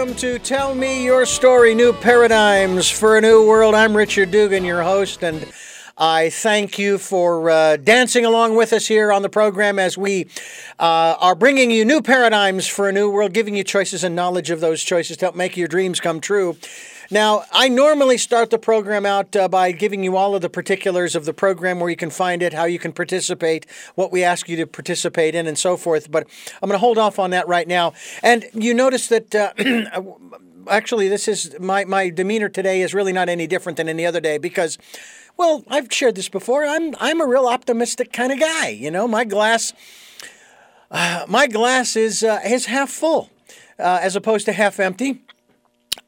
welcome to Tell Me Your Story New Paradigms for a New World. I'm Richard Dugan, your host, and I thank you for uh, dancing along with us here on the program as we uh, are bringing you new paradigms for a new world, giving you choices and knowledge of those choices to help make your dreams come true. Now, I normally start the program out uh, by giving you all of the particulars of the program, where you can find it, how you can participate, what we ask you to participate in, and so forth. But I'm going to hold off on that right now. And you notice that. Uh, actually, this is my, my demeanor today is really not any different than any other day because, well, I've shared this before. I'm I'm a real optimistic kind of guy. You know, my glass uh, my glass is uh, is half full uh, as opposed to half empty.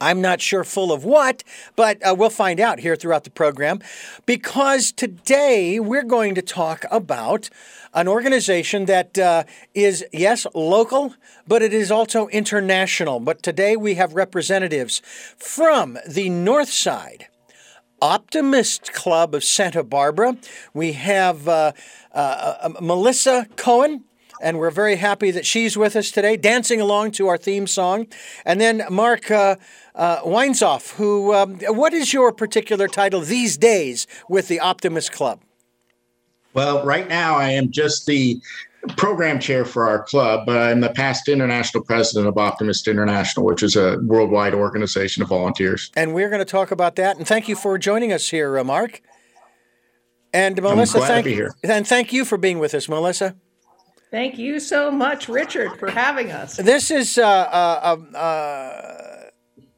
I'm not sure full of what, but uh, we'll find out here throughout the program because today we're going to talk about an organization that uh, is, yes, local, but it is also international. But today we have representatives from the North Side. Optimist Club of Santa Barbara. We have uh, uh, uh Melissa Cohen, and we're very happy that she's with us today, dancing along to our theme song. And then Mark uh, uh, Weinzoff, who, um, what is your particular title these days with the Optimist Club? Well, right now I am just the program chair for our club, but I'm the past international president of Optimist International, which is a worldwide organization of volunteers. And we're going to talk about that. And thank you for joining us here, uh, Mark. And Melissa, thank you. And thank you for being with us, Melissa. Thank you so much, Richard, for having us. This is uh, uh, um, uh,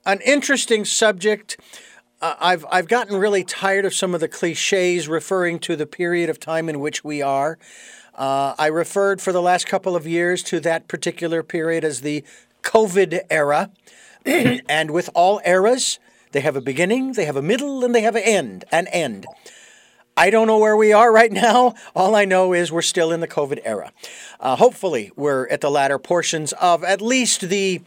an interesting subject. Uh, I've I've gotten really tired of some of the cliches referring to the period of time in which we are. Uh, I referred for the last couple of years to that particular period as the COVID era, and with all eras, they have a beginning, they have a middle, and they have an end. An end. I don't know where we are right now. All I know is we're still in the COVID era. Uh, hopefully, we're at the latter portions of at least the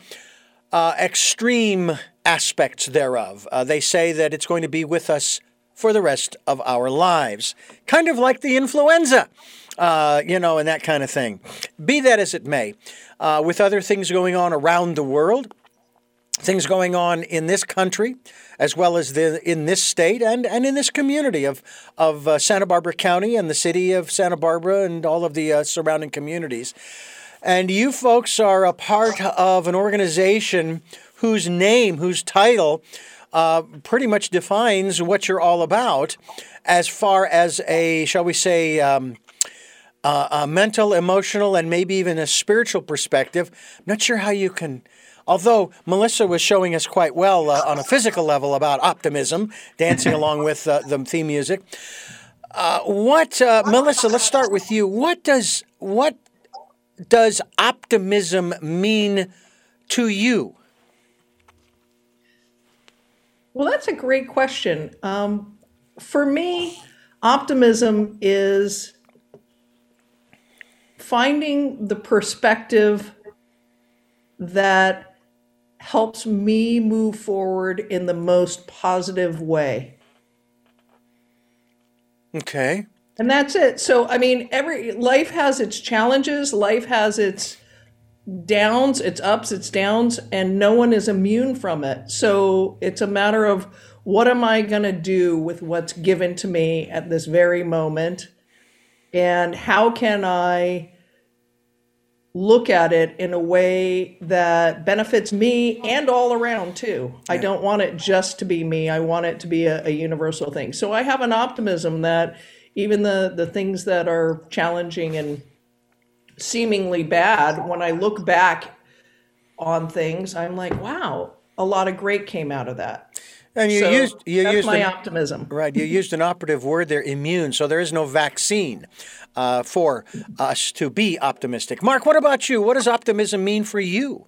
uh, extreme aspects thereof. Uh, they say that it's going to be with us for the rest of our lives, kind of like the influenza, uh, you know, and that kind of thing. Be that as it may, uh, with other things going on around the world, things going on in this country, as well as the, in this state and, and in this community of, of uh, Santa Barbara County and the city of Santa Barbara and all of the uh, surrounding communities. And you folks are a part of an organization whose name, whose title, uh, pretty much defines what you're all about as far as a, shall we say, um, a mental, emotional, and maybe even a spiritual perspective. I'm not sure how you can Although Melissa was showing us quite well uh, on a physical level about optimism, dancing along with uh, the theme music. Uh, what, uh, Melissa? Let's start with you. What does what does optimism mean to you? Well, that's a great question. Um, for me, optimism is finding the perspective that helps me move forward in the most positive way. Okay. And that's it. So I mean, every life has its challenges, life has its downs, its ups, its downs, and no one is immune from it. So it's a matter of what am I going to do with what's given to me at this very moment? And how can I look at it in a way that benefits me and all around too. Yeah. I don't want it just to be me. I want it to be a, a, universal thing. So I have an optimism that even the the things that are challenging and seemingly bad, when I look back on things, I'm like, wow, a lot of great came out of that. And you so used you that's used my an, optimism. Right, you used an operative word there, immune. So there is no vaccine uh, for us to be optimistic. Mark, what about you? What does optimism mean for you?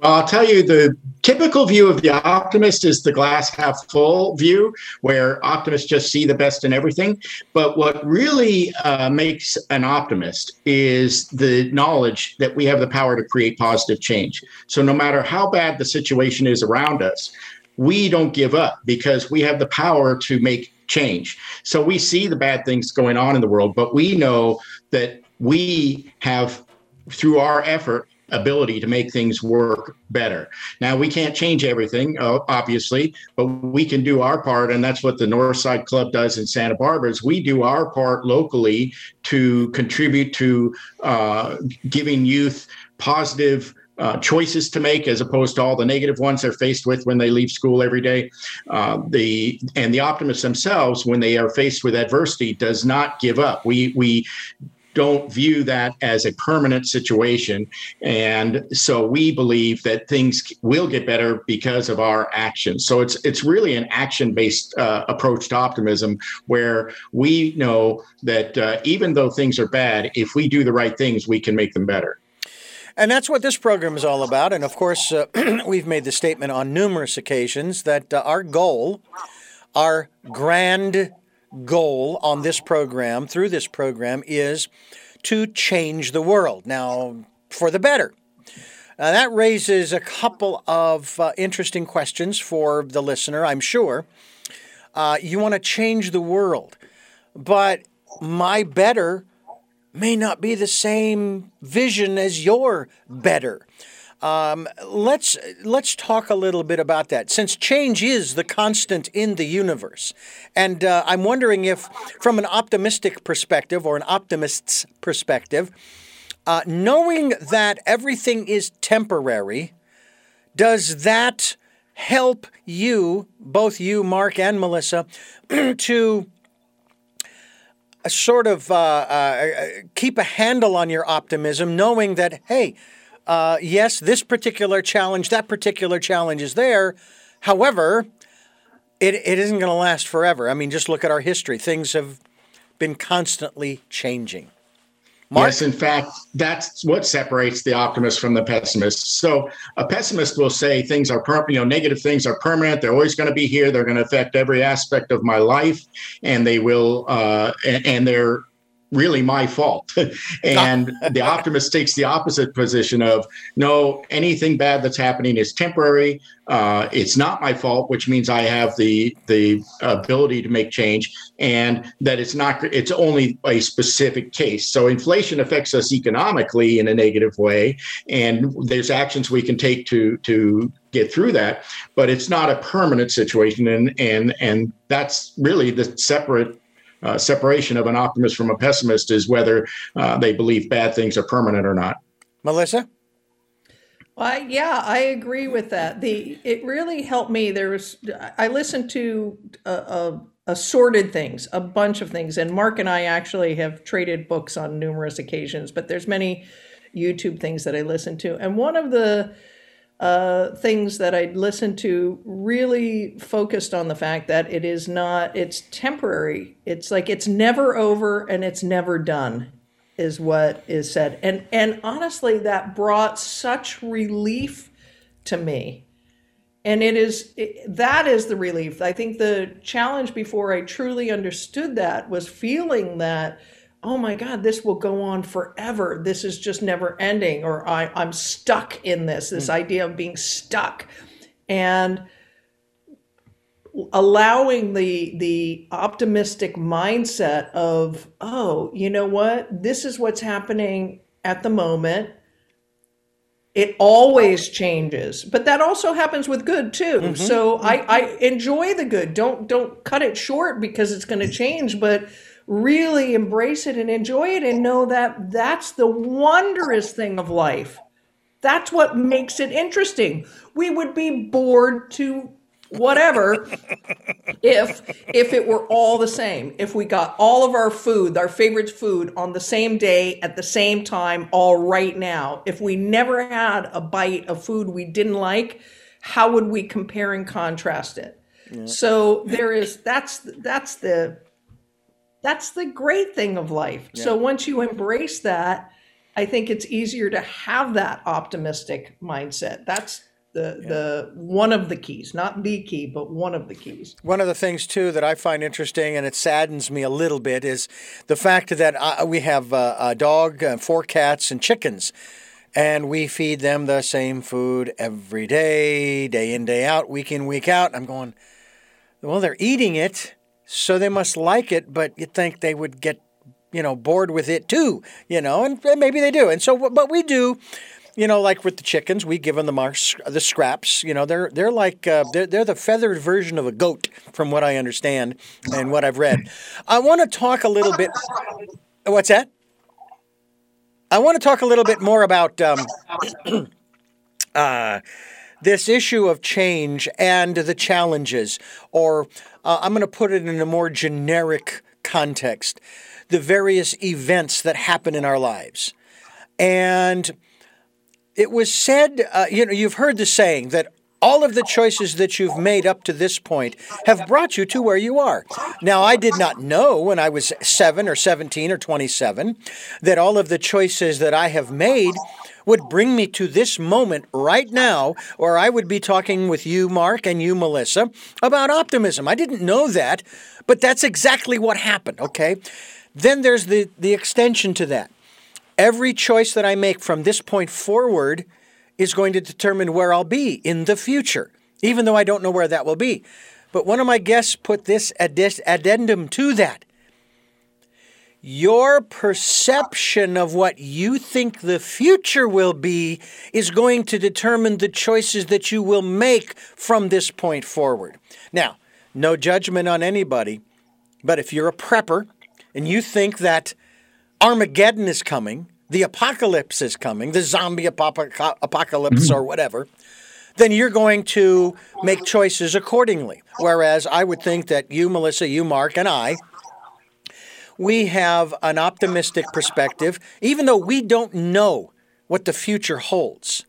Well, I'll tell you the typical view of the optimist is the glass half full view, where optimists just see the best in everything. But what really uh, makes an optimist is the knowledge that we have the power to create positive change. So, no matter how bad the situation is around us, we don't give up because we have the power to make change. So we see the bad things going on in the world, but we know that we have, through our effort, ability to make things work better. Now, we can't change everything, uh, obviously, but we can do our part. And that's what the Northside Club does in Santa Barbara is we do our part locally to contribute to uh, giving youth positive uh, choices to make as opposed to all the negative ones they're faced with when they leave school every day. Uh, the and the optimists themselves, when they are faced with adversity, does not give up. We we don't view that as a permanent situation. And so we believe that things will get better because of our actions. So it's it's really an action-based uh, approach to optimism where we know that uh, even though things are bad, if we do the right things, we can make them better. And that's what this program is all about. And of course, uh, we've made the statement on numerous occasions that uh, our goal, our grand goal on this program, through this program, is to change the world. Now, for the better. Now, that raises a couple of uh, interesting questions for the listener, I'm sure. Uh, you want to change the world, but my better may not be the same vision as your better. Um, let's let's talk a little bit about that. Since change is the constant in the universe, and uh, I'm wondering if, from an optimistic perspective or an optimist's perspective, uh, knowing that everything is temporary, does that help you, both you, Mark and Melissa, to sort of uh, uh, keep a handle on your optimism, knowing that hey uh, yes, this particular challenge, that particular challenge is there. However, it, it isn't going to last forever. I mean, just look at our history. Things have been constantly changing. Mark? Yes, in fact, that's what separates the optimist from the pessimist. So a pessimist will say things are permanent, you know, negative things are permanent. They're always going to be here. They're going to affect every aspect of my life, and they will, uh, and, and they're really my fault. and the optimist takes the opposite position of no, anything bad that's happening is temporary. Uh, it's not my fault, which means I have the the ability to make change, and that it's not. It's only a specific case. So inflation affects us economically in a negative way, and there's actions we can take to to get through that. But it's not a permanent situation, and and and that's really the separate uh, separation of an optimist from a pessimist is whether uh, they believe bad things are permanent or not. Melissa? Well, yeah, I agree with that. The it really helped me. There was I listened to a, a, assorted things, a bunch of things, and Mark and I actually have traded books on numerous occasions. But there's many YouTube things that I listen to, and one of the uh, things that I'd listened to really focused on the fact that it is not, it's temporary. It's like it's never over and it's never done, is what is said. And and honestly, that brought such relief to me. And it is it, that is the relief. I think the challenge before I truly understood that was feeling that oh my God, this will go on forever. This is just never ending, or I, I'm stuck in this, this mm. idea of being stuck. And allowing the the optimistic mindset of oh you know what this is what's happening at the moment it always changes but that also happens with good too mm-hmm. so mm-hmm. i i enjoy the good don't don't cut it short because it's going to change but really embrace it and enjoy it and know that that's the wondrous thing of life. That's what makes it interesting. We would be bored to whatever if if it were all the same if we got all of our food our favorite food on the same day at the same time all right now if we never had a bite of food we didn't like how would we compare and contrast it yeah. so there is that's that's the that's the great thing of life. Yeah. So once you embrace that, I think it's easier to have that optimistic mindset. That's the yeah. the one of the keys, not the key, but one of the keys. One of the things too that I find interesting, and it saddens me a little bit, is the fact that uh, we have uh, a dog, uh, four cats, and chickens, and we feed them the same food every day, day in, day out, week in, week out. I'm going, well, they're eating it so they must like it, but you'd think they would get, you know, bored with it too, you know, and maybe they do. And so, what we do you know, like with the chickens, we give them the, the scraps. You know, they're they're like uh, they're, they're the feathered version of a goat, from what I understand and what I've read. I want to talk a little bit. What's that? I want to talk a little bit more about um, uh, this issue of change and the challenges, or uh, I'm going to put it in a more generic context the various events that happen in our lives. And it was said, uh, you know, you've heard the saying that all of the choices that you've made up to this point have brought you to where you are. Now, I did not know when I was 7 or 17 or 27 that all of the choices that I have made would bring me to this moment right now where I would be talking with you, Mark, and you, Melissa, about optimism. I didn't know that, but that's exactly what happened, okay? Then there's the, the extension to that. Every choice that I make from this point forward is going to determine where I'll be in the future, even though I don't know where that will be. But one of my guests put this addendum to that. Your perception of what you think the future will be is going to determine the choices that you will make from this point forward. Now, no judgment on anybody, but if you're a prepper and you think that Armageddon is coming, the apocalypse is coming, the zombie apocalypse mm-hmm. or whatever, then you're going to make choices accordingly. Whereas I would think that you, Melissa, you, Mark, and I, we have an optimistic perspective, even though we don't know what the future holds.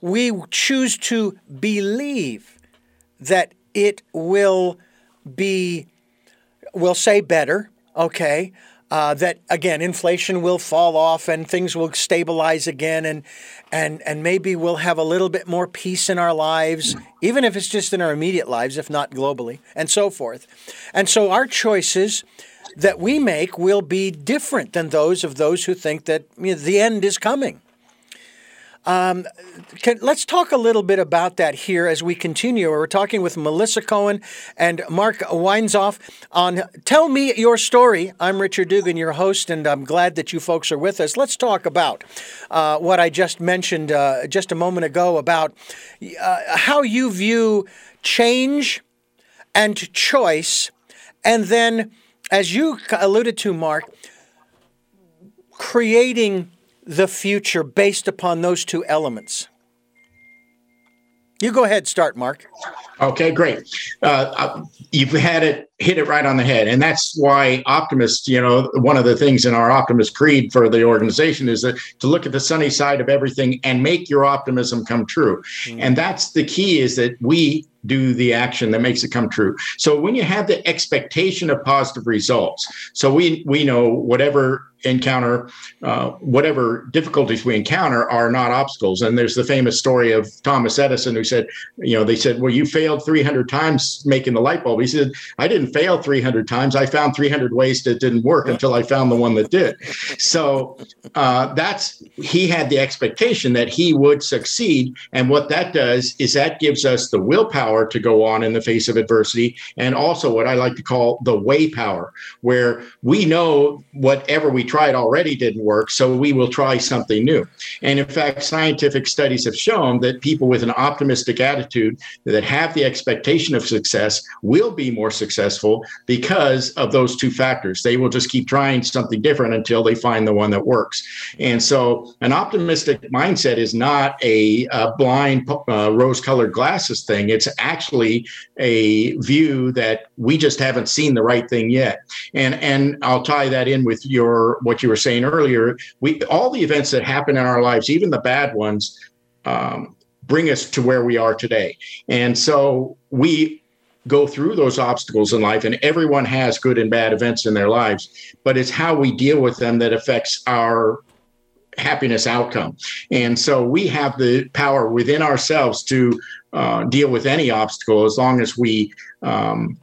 We choose to believe that it will be, we'll say better, okay? Uh, that again, inflation will fall off and things will stabilize again, and and and maybe we'll have a little bit more peace in our lives, even if it's just in our immediate lives, if not globally, and so forth. And so our choices that we make will be different than those of those who think that you know, the end is coming. Um, can, let's talk a little bit about that here as we continue. We're talking with Melissa Cohen and Mark Weinzoff on Tell Me Your Story. I'm Richard Dugan, your host, and I'm glad that you folks are with us. Let's talk about uh, what I just mentioned uh, just a moment ago about uh, how you view change and choice, and then, as you alluded to, Mark, creating the future based upon those two elements? You go ahead, start, Mark. Okay, great. Uh, you've had it hit it right on the head, and that's why optimists. You know, one of the things in our optimist creed for the organization is that to look at the sunny side of everything and make your optimism come true. Mm-hmm. And that's the key: is that we do the action that makes it come true. So when you have the expectation of positive results, so we we know whatever encounter, uh, whatever difficulties we encounter are not obstacles. And there's the famous story of Thomas Edison who said, you know, they said, well, you failed 300 times making the light bulb. He said, I didn't fail 300 times. I found 300 ways that didn't work until I found the one that did. So uh, that's he had the expectation that he would succeed. And what that does is that gives us the willpower to go on in the face of adversity, and also what I like to call the way power, where we know whatever we tried already didn't work, so we will try something new. And in fact, scientific studies have shown that people with an optimistic attitude that have the expectation of success will be more successful because of those two factors. They will just keep trying something different until they find the one that works. And so, an optimistic mindset is not a, a blind uh, rose colored glasses thing. It's actually a view that we just haven't seen the right thing yet. And, and I'll tie that in with your what you were saying earlier, we all the events that happen in our lives, even the bad ones, um, bring us to where we are today. And so we go through those obstacles in life, and everyone has good and bad events in their lives, but it's how we deal with them that affects our happiness outcome. And so we have the power within ourselves to uh, deal with any obstacle as long as we um,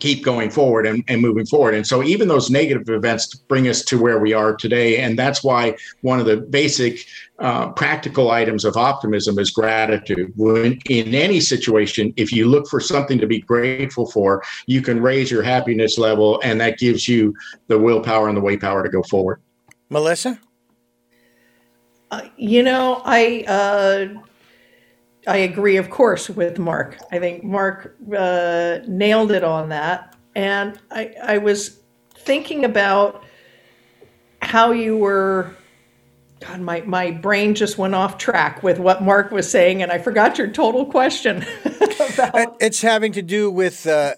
keep going forward and, and moving forward. And so even those negative events bring us to where we are today. And that's why one of the basic uh, practical items of optimism is gratitude. When in any situation, if you look for something to be grateful for, you can raise your happiness level, and that gives you the willpower and the way power to go forward. Melissa? Uh, you know, I uh, I agree, of course, with Mark. I think Mark uh, nailed it on that, and I I was thinking about how you were. God, my, my brain just went off track with what Mark was saying, and I forgot your total question. about... It's having to do with uh,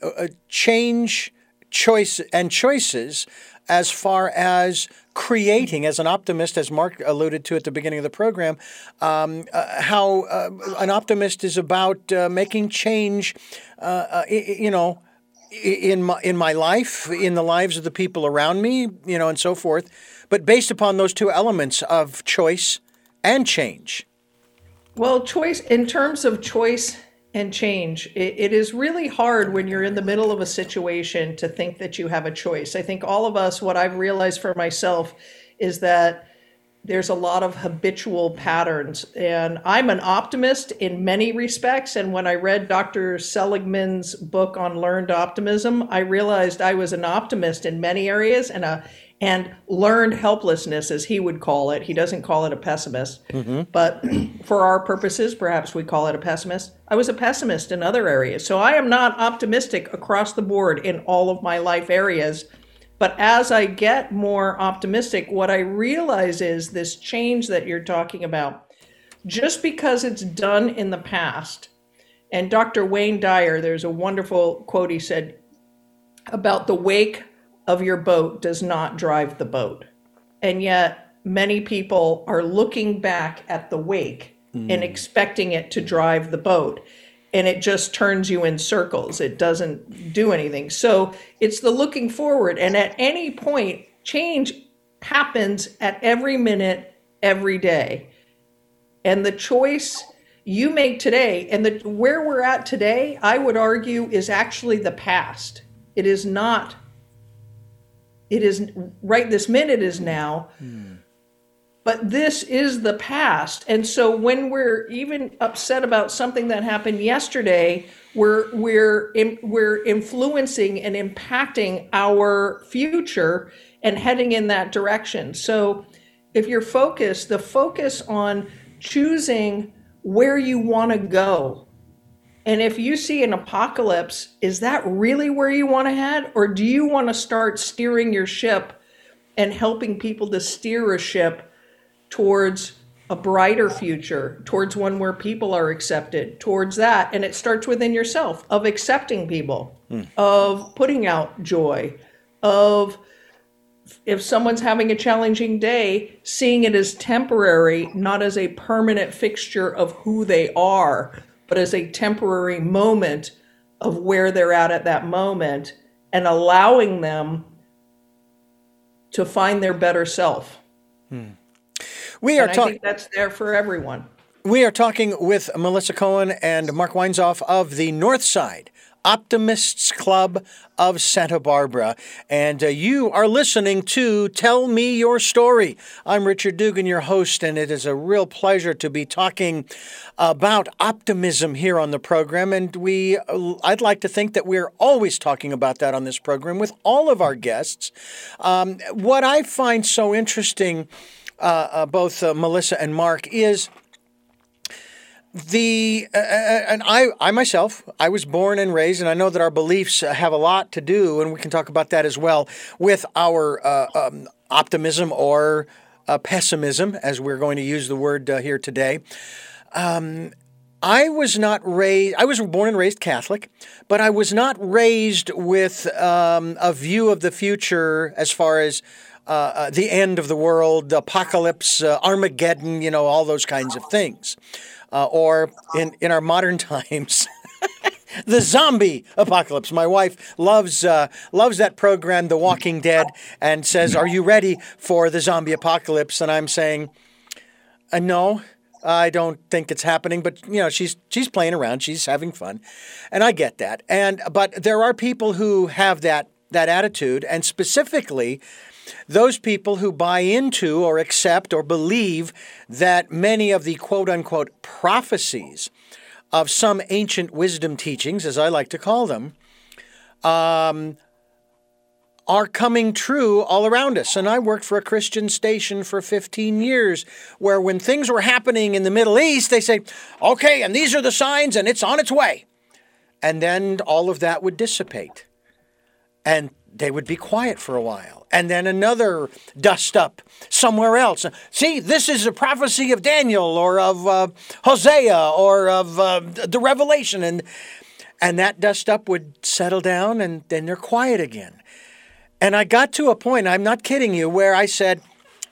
change, choice, and choices as far as creating, as an optimist, as Mark alluded to at the beginning of the program, um, uh, how uh, an optimist is about uh, making change, uh, uh, you know, in my, in my life, in the lives of the people around me, you know, and so forth, but based upon those two elements of choice and change. Well, choice, in terms of choice and change. It, it is really hard when you're in the middle of a situation to think that you have a choice. I think all of us, what I've realized for myself is that there's a lot of habitual patterns. And I'm an optimist in many respects. And when I read Dr. Seligman's book on learned optimism, I realized I was an optimist in many areas and a and learned helplessness, as he would call it. He doesn't call it a pessimist, mm-hmm. but for our purposes, perhaps we call it a pessimist. I was a pessimist in other areas. So I am not optimistic across the board in all of my life areas. But as I get more optimistic, what I realize is this change that you're talking about, just because it's done in the past. And Dr. Wayne Dyer, there's a wonderful quote he said about the wake of your boat does not drive the boat. And yet, many people are looking back at the wake mm. and expecting it to drive the boat. And it just turns you in circles. It doesn't do anything. So it's the looking forward. And at any point, change happens at every minute, every day. And the choice you make today and the where we're at today, I would argue, is actually the past. It is not it is right this minute is now. Hmm. But this is the past. And so when we're even upset about something that happened yesterday, we're we're we're influencing and impacting our future and heading in that direction. So if you're focused, the focus on choosing where you want to go and if you see an apocalypse, is that really where you want to head? Or do you want to start steering your ship and helping people to steer a ship towards a brighter future, towards one where people are accepted, towards that? And it starts within yourself of accepting people, hmm. of putting out joy, of if someone's having a challenging day, seeing it as temporary, not as a permanent fixture of who they are but as a temporary moment of where they're at at that moment and allowing them to find their better self. Hmm. We are talking. That's there for everyone. We are talking with Melissa Cohen and Mark Weinzoff of the North Side Optimists Club of Santa Barbara. And uh, you are listening to Tell Me Your Story. I'm Richard Dugan, your host, and it is a real pleasure to be talking about optimism here on the program. And we, uh, I'd like to think that we're always talking about that on this program with all of our guests. Um, what I find so interesting, uh, uh both uh, Melissa and Mark, is the uh, uh, and I I myself I was born and raised and I know that our beliefs have a lot to do and we can talk about that as well with our uh, um, optimism or uh, pessimism as we're going to use the word uh, here today. Um, I was not raised. I was born and raised Catholic, but I was not raised with um, a view of the future as far as uh, the end of the world, apocalypse, Armageddon, you know, all those kinds of things uh, or in, in our modern times, the zombie apocalypse. My wife loves uh, loves that program, The Walking Dead, and says, "Are you ready for the zombie apocalypse?" And I'm saying, uh, "No." I don't think it's happening, but you know she's she's playing around, she's having fun, and I get that. And but there are people who have that that attitude, and specifically, those people who buy into or accept or believe that many of the quote unquote prophecies of some ancient wisdom teachings, as I like to call them, um, are coming true all around us. And I worked for a Christian station for 15 years where when things were happening in the Middle East, they say, okay, and these are the signs and it's on its way. And then all of that would dissipate. And they would be quiet for a while. And then another dust up somewhere else. See, this is a prophecy of Daniel or of uh, Hosea or of uh, the Revelation. And, and that dust up would settle down and then they're quiet again. And I got to a point, I'm not kidding you, where I said,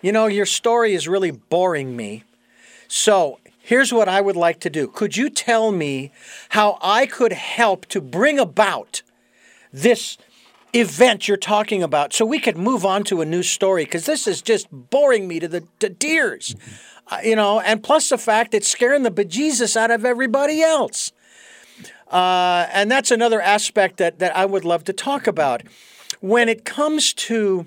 you know, your story is really boring me. So here's what I would like to do. Could you tell me how I could help to bring about this event you're talking about so we could move on to a new story? Because this is just boring me to the to tears. Uh, you know, and plus the fact it's scaring the bejesus out of everybody else. Uh, and that's another aspect that, that I would love to talk about. When it comes to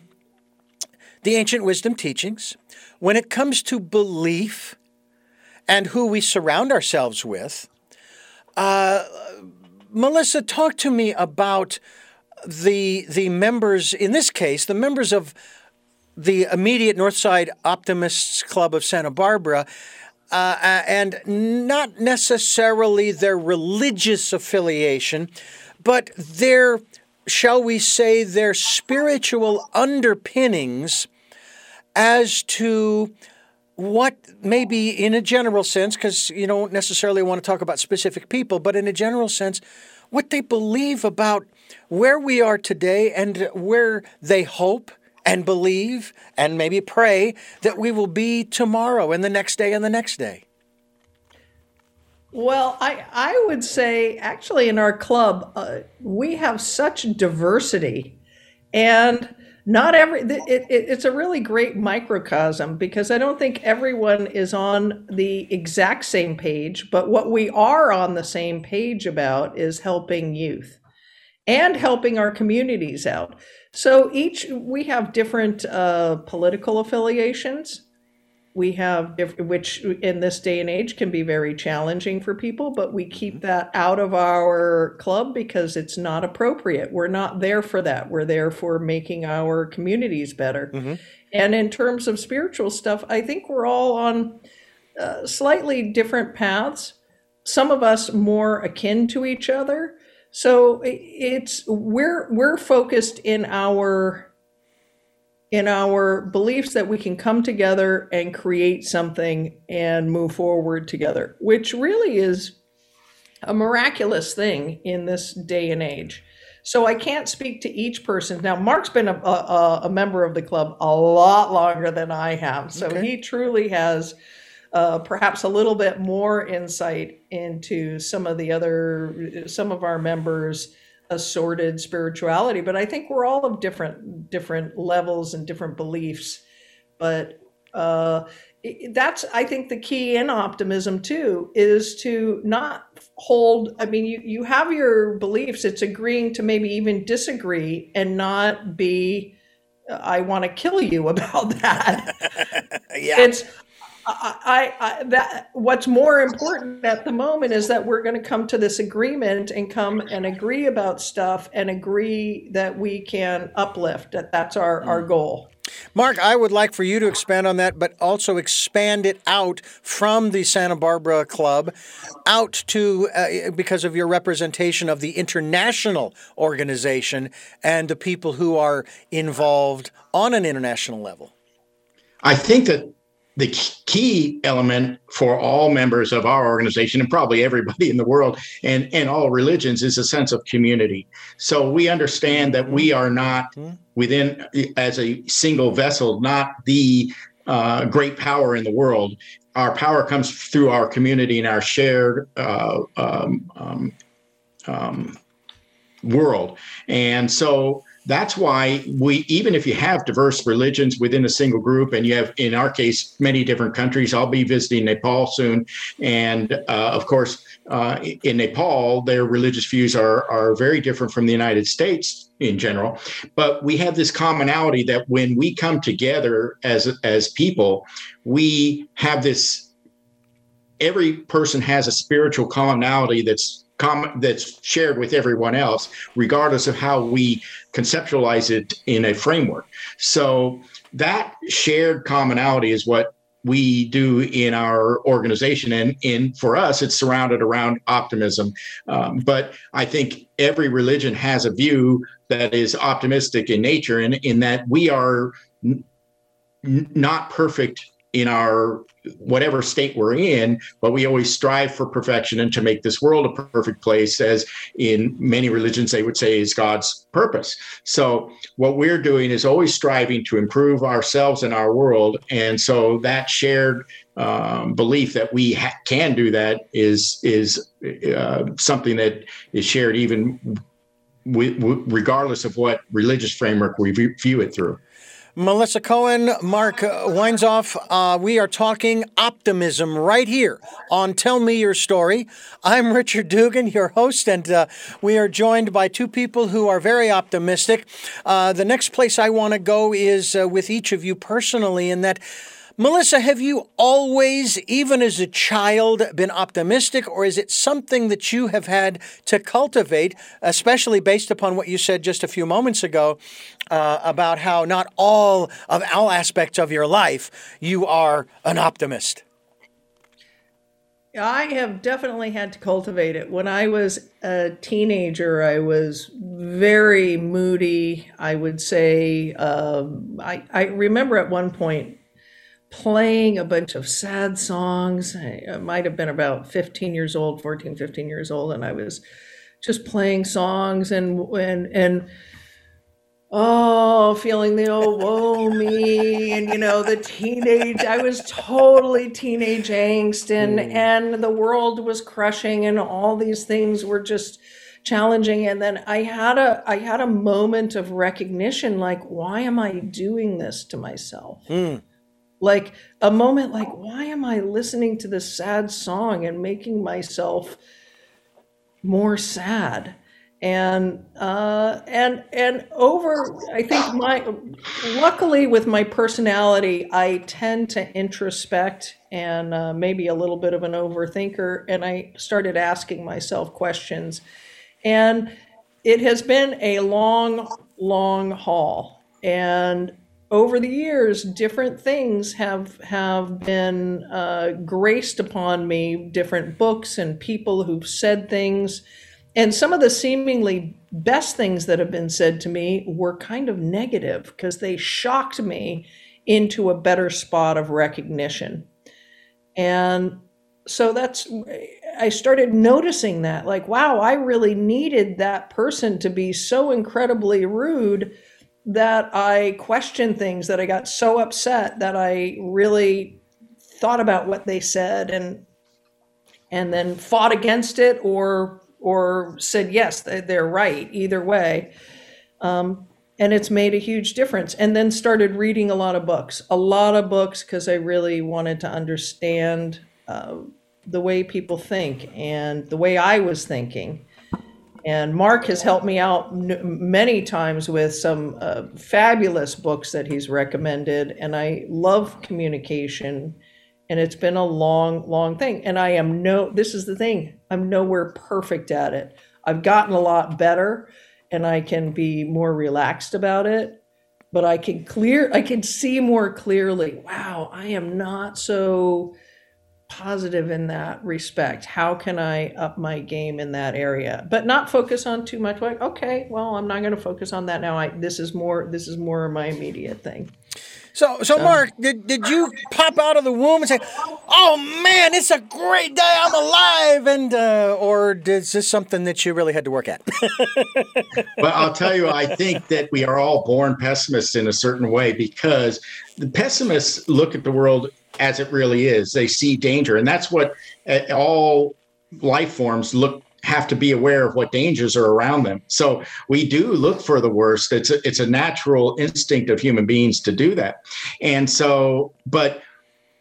the ancient wisdom teachings, when it comes to belief and who we surround ourselves with, uh, Melissa, talk to me about the the members in this case, the members of the immediate Northside Optimists Club of Santa Barbara, uh, and not necessarily their religious affiliation, but their shall we say, their spiritual underpinnings as to what maybe in a general sense, because you don't necessarily want to talk about specific people, but in a general sense, what they believe about where we are today and where they hope and believe and maybe pray that we will be tomorrow and the next day and the next day. Well, I, I would say actually in our club, uh, we have such diversity. And not every, it, it, it's a really great microcosm because I don't think everyone is on the exact same page. But what we are on the same page about is helping youth and helping our communities out. So each, we have different uh, political affiliations we have which in this day and age can be very challenging for people but we keep mm-hmm. that out of our club because it's not appropriate we're not there for that we're there for making our communities better mm-hmm. and in terms of spiritual stuff i think we're all on uh, slightly different paths some of us more akin to each other so it's we're we're focused in our in our beliefs that we can come together and create something and move forward together, which really is a miraculous thing in this day and age. So I can't speak to each person. Now, Mark's been a, a, a member of the club a lot longer than I have. So okay. he truly has uh, perhaps a little bit more insight into some of the other, some of our members' assorted spirituality. But i think we're all of different different levels and different beliefs. But uh, that's i think the key in optimism too is to not hold i mean you, you have your beliefs. It's agreeing to maybe even disagree and not be i want to kill you about that. Yeah. It's I, I, that what's more important at the moment is that we're going to come to this agreement and come and agree about stuff and agree that we can uplift. That that's our, our mm. goal. Mark, I would like for you to expand on that, but also expand it out from the Santa Barbara Club out to, uh, because of your representation of the international organization and the people who are involved on an international level. I think that the key element for all members of our organization and probably everybody in the world and, and all religions is a sense of community. So we understand that we are not mm-hmm. within, as a single vessel, not the uh, great power in the world. Our power comes through our community and our shared uh, um, um, um, world. And so that's why we even if you have diverse religions within a single group and you have in our case many different countries i'll be visiting nepal soon. And uh, of course uh, in nepal their religious views are are very different from the united states in general. But we have this commonality that when we come together as as people we have this every person has a spiritual commonality that's common that's shared with everyone else, regardless of how we conceptualize it in a framework. So that shared commonality is what we do in our organization. And in for us it's surrounded around optimism. Um, but i think every religion has a view that is optimistic in nature. And in that we are n- not perfect in our whatever state we're in, but we always strive for perfection and to make this world a perfect place, as in many religions they would say is God's purpose. So, what we're doing is always striving to improve ourselves and our world. And so, that shared um, belief that we ha- can do that is is uh, something that is shared even w- w- regardless of what religious framework we view it through. Melissa Cohen, Mark Weinzoff, uh, we are talking optimism right here on Tell Me Your Story. I'm Richard Dugan, your host, and uh, we are joined by two people who are very optimistic. Uh, the next place I want to go is uh, with each of you personally, in that Melissa, have you always, even as a child, been optimistic, or is it something that you have had to cultivate, especially based upon what you said just a few moments ago uh, about how not all of all aspects of your life you are an optimist? I have definitely had to cultivate it. When I was a teenager, I was very moody. I would say, um, I, I remember at one point playing a bunch of sad songs. I, might have been about 15 years old, 14, 15 years old, and I was just playing songs and and and oh, feeling the old woe me, and you know the teenage. I was totally teenage angst, and mm. and the world was crushing, and all these things were just challenging and then i had a i had a moment of recognition like why am i doing this to myself mm like a moment like why am i listening to this sad song and making myself more sad? And uh, and and over i think my luckily with my personality i tend to introspect and uh, maybe a little bit of an overthinker and i started asking myself questions. And it has been a long long haul. And over the years, different things have have been uh, graced upon me. Different books and people who've said things, and some of the seemingly best things that have been said to me were kind of negative because they shocked me into a better spot of recognition. And so that's I started noticing that like wow, I really needed that person to be so incredibly rude that I questioned things, that I got so upset that I really thought about what they said and and then fought against it or or said yes they're right either way. Um, and it's made a huge difference. And then started reading a lot of books a lot of books because i really wanted to understand uh, the way people think and the way i was thinking and Mark has helped me out n- many times with some uh, fabulous books that he's recommended. And I love communication. And it's been a long, long thing. And I am no, this is the thing, I'm nowhere perfect at it. I've gotten a lot better and I can be more relaxed about it. But I can clear, I can see more clearly, wow, I am not so positive in that respect. How can I up my game in that area? But not focus on too much like, okay, well, I'm not going to focus on that now. I this is more this is more my immediate thing. So, so Mark, did, did you pop out of the womb and say, "Oh man, it's a great day, I'm alive," and uh, or is this something that you really had to work at? well, I'll tell you, I think that we are all born pessimists in a certain way because the pessimists look at the world as it really is. They see danger, and that's what uh, all life forms look have to be aware of what dangers are around them. So we do look for the worst. It's a, it's a natural instinct of human beings to do that. And so, but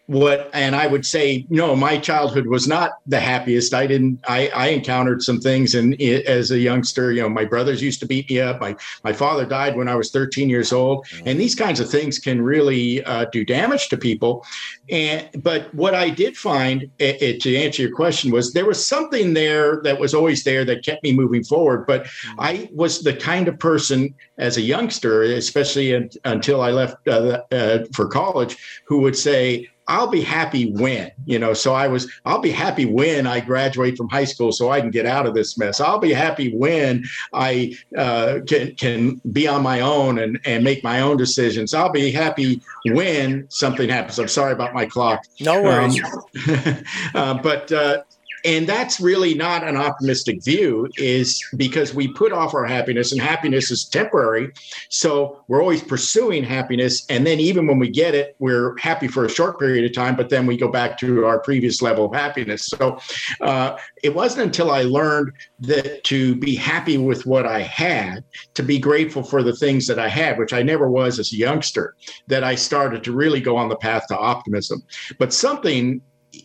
what and i would say no my childhood was not the happiest. I didn't i i encountered some things and as a youngster you know my brothers used to beat me up. My my father died when i was 13 years old. And these kinds of things can really uh, do damage to people. And but what i did find it, it, to answer your question was there was something there that was always there that kept me moving forward. But mm-hmm. i was the kind of person as a youngster especially in, until i left uh, uh, for college who would say I'll be happy when, you know, so I was, I'll be happy when I graduate from high school so I can get out of this mess. I'll be happy when I uh, can, can be on my own and, and make my own decisions. I'll be happy when something happens. I'm sorry about my clock. No worries. Um, uh, but uh, and that's really not an optimistic view is because we put off our happiness and happiness is temporary. So we're always pursuing happiness. And then even when we get it we're happy for a short period of time but then we go back to our previous level of happiness. So uh, it wasn't until i learned that to be happy with what i had to be grateful for the things that i had which i never was as a youngster that i started to really go on the path to optimism. But something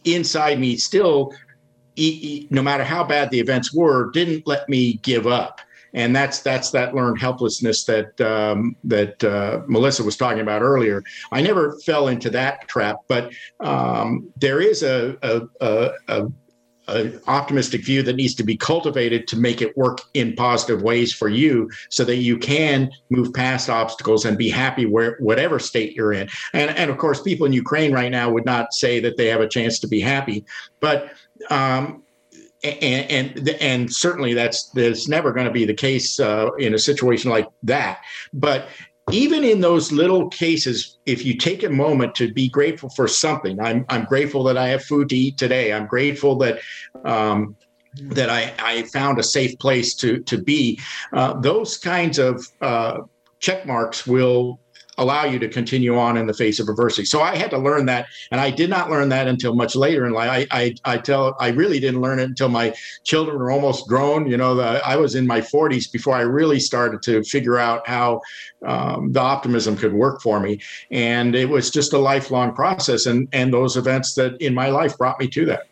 inside me still no matter how bad the events were, didn't let me give up. And that's that's that learned helplessness that um, that uh, Melissa was talking about earlier. I never fell into that trap, but um, there is a, a, a, a an optimistic view that needs to be cultivated to make it work in positive ways for you so that you can move past obstacles and be happy where whatever state you're in and and of course people in ukraine right now would not say that they have a chance to be happy but um, and, and and certainly that's that's never going to be the case uh, in a situation like that. But even in those little cases, if you take a moment to be grateful for something, I'm I'm grateful that I have food to eat today. I'm grateful that. Um, that I, I found a safe place to to be. Uh, those kinds of uh, check marks will allow you to continue on in the face of adversity. So I had to learn that, and I did not learn that until much later in life. I I, I tell I really didn't learn it until my children were almost grown. You know, the, I was in my 40s before I really started to figure out how um, the optimism could work for me, and it was just a lifelong process. And and those events that in my life brought me to that.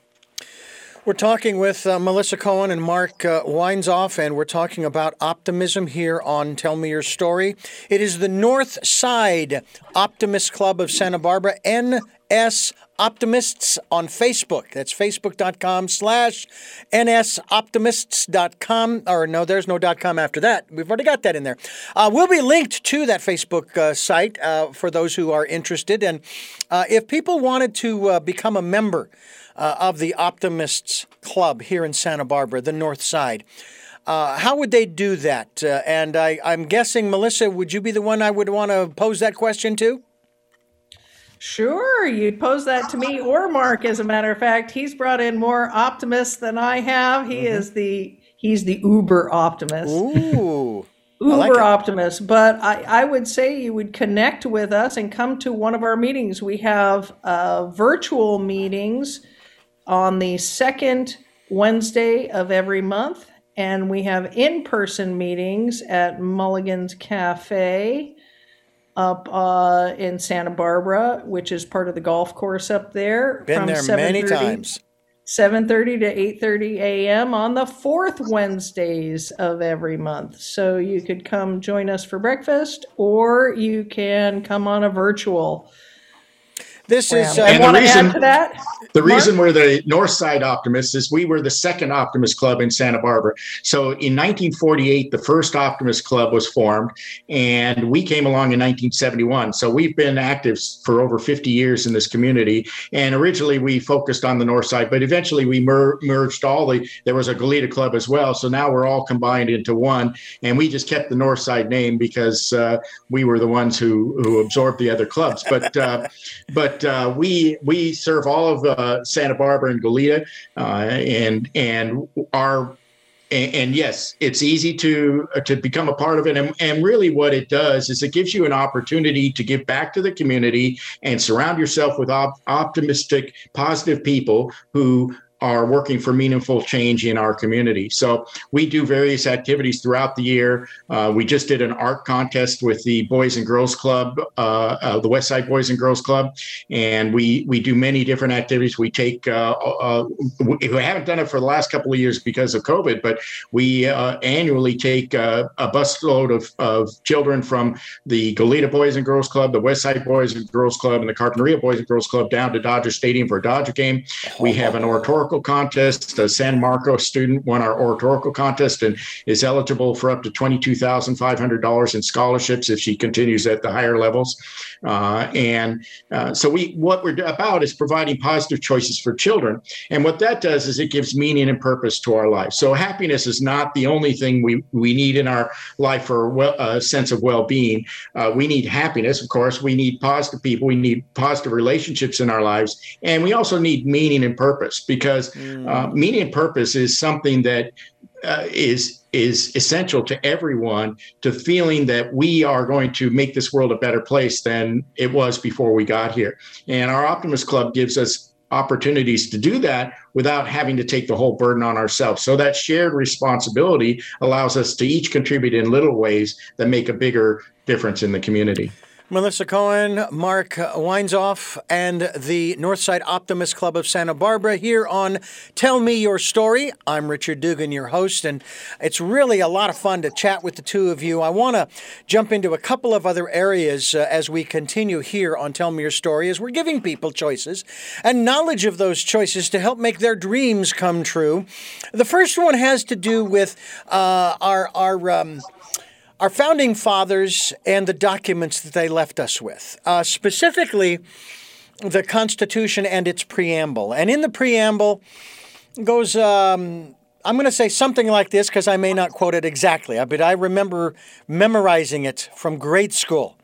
We're talking with uh, Melissa Cohen and Mark uh, Weinzoff, and we're talking about optimism here on Tell Me Your Story. It is the North Side Optimist Club of Santa Barbara, NS Optimists on Facebook. That's facebook.com slash nsoptimists.com. Or no, there's no dot .com after that. We've already got that in there. Uh, we'll be linked to that Facebook uh, site uh, for those who are interested. And uh, if people wanted to become a member, uh, of the Optimists Club here in Santa Barbara, the North Side. Uh, how would they do that? Uh, and I, I'm guessing, Melissa, would you be the one I would want to pose that question to? Sure, you'd pose that to me or Mark. As a matter of fact, he's brought in more optimists than I have. He mm-hmm. is the he's the uber optimist. Ooh. uber like optimist. But I, I would say you would connect with us and come to one of our meetings. We have uh, virtual meetings on the second Wednesday of every month. And we have in person meetings at Mulligan's Cafe up uh, in Santa Barbara, which is part of the golf course up there. Been there many times. 7:30 to 8:30 a.m. on the fourth Wednesdays of every month. So you could come join us for breakfast or you can come on a virtual this is. Uh, and the reason, the reason we're the North Side Optimists is we were the second Optimist Club in Santa Barbara. So in 1948, the first Optimist Club was formed, and we came along in 1971. So we've been active for over 50 years in this community. And originally we focused on the North Side, but eventually we mer- merged all the. There was a Goleta Club as well. So now we're all combined into one, and we just kept the North Side name because uh, we were the ones who who absorbed the other clubs. But uh, but uh, we we serve all of uh, Santa Barbara and Goleta, uh, and and our and, and, yes, it's easy to to become a part of it. And, and really, what it does is it gives you an opportunity to give back to the community and surround yourself with op- optimistic, positive people who are working for meaningful change in our community. So we do various activities throughout the year. Uh, we just did an art contest with the Boys and Girls Club, uh, uh, the West Side Boys and Girls Club, and we we do many different activities. We take uh, uh, we haven't done it for the last couple of years because of COVID, but we uh, annually take a busload of, of children from the Goleta Boys and Girls Club, the West Side Boys and Girls Club, and the Carpinteria Boys and Girls Club down to Dodger Stadium for a Dodger game. We have an oratorical oratorical contest. A San Marcos student won our oratorical contest and is eligible for up to $22,500 in scholarships if she continues at the higher levels. Uh, and uh, so we, what we're about is providing positive choices for children. And what that does is it gives meaning and purpose to our life. So happiness is not the only thing we, we need in our life for well, a sense of well-being. Uh, we need happiness, of course. We need positive people. We need positive relationships in our lives. And we also need meaning and purpose because mm. uh, meaning and purpose is something that uh, is is essential to everyone to feeling that we are going to make this world a better place than it was before we got here. And our Optimist Club gives us opportunities to do that without having to take the whole burden on ourselves. So that shared responsibility allows us to each contribute in little ways that make a bigger difference in the community. Melissa Cohen, Mark Weinzoff, and the Northside Optimist Club of Santa Barbara here on Tell Me Your Story. I'm Richard Dugan, your host, and it's really a lot of fun to chat with the two of you. I want to jump into a couple of other areas uh, as we continue here on Tell Me Your Story, as we're giving people choices and knowledge of those choices to help make their dreams come true. The first one has to do with uh, our, our, um, our founding fathers and the documents that they left us with, uh, specifically the Constitution and its preamble. And in the preamble goes, um, I'm going to say something like this because I may not quote it exactly, but I remember memorizing it from grade school.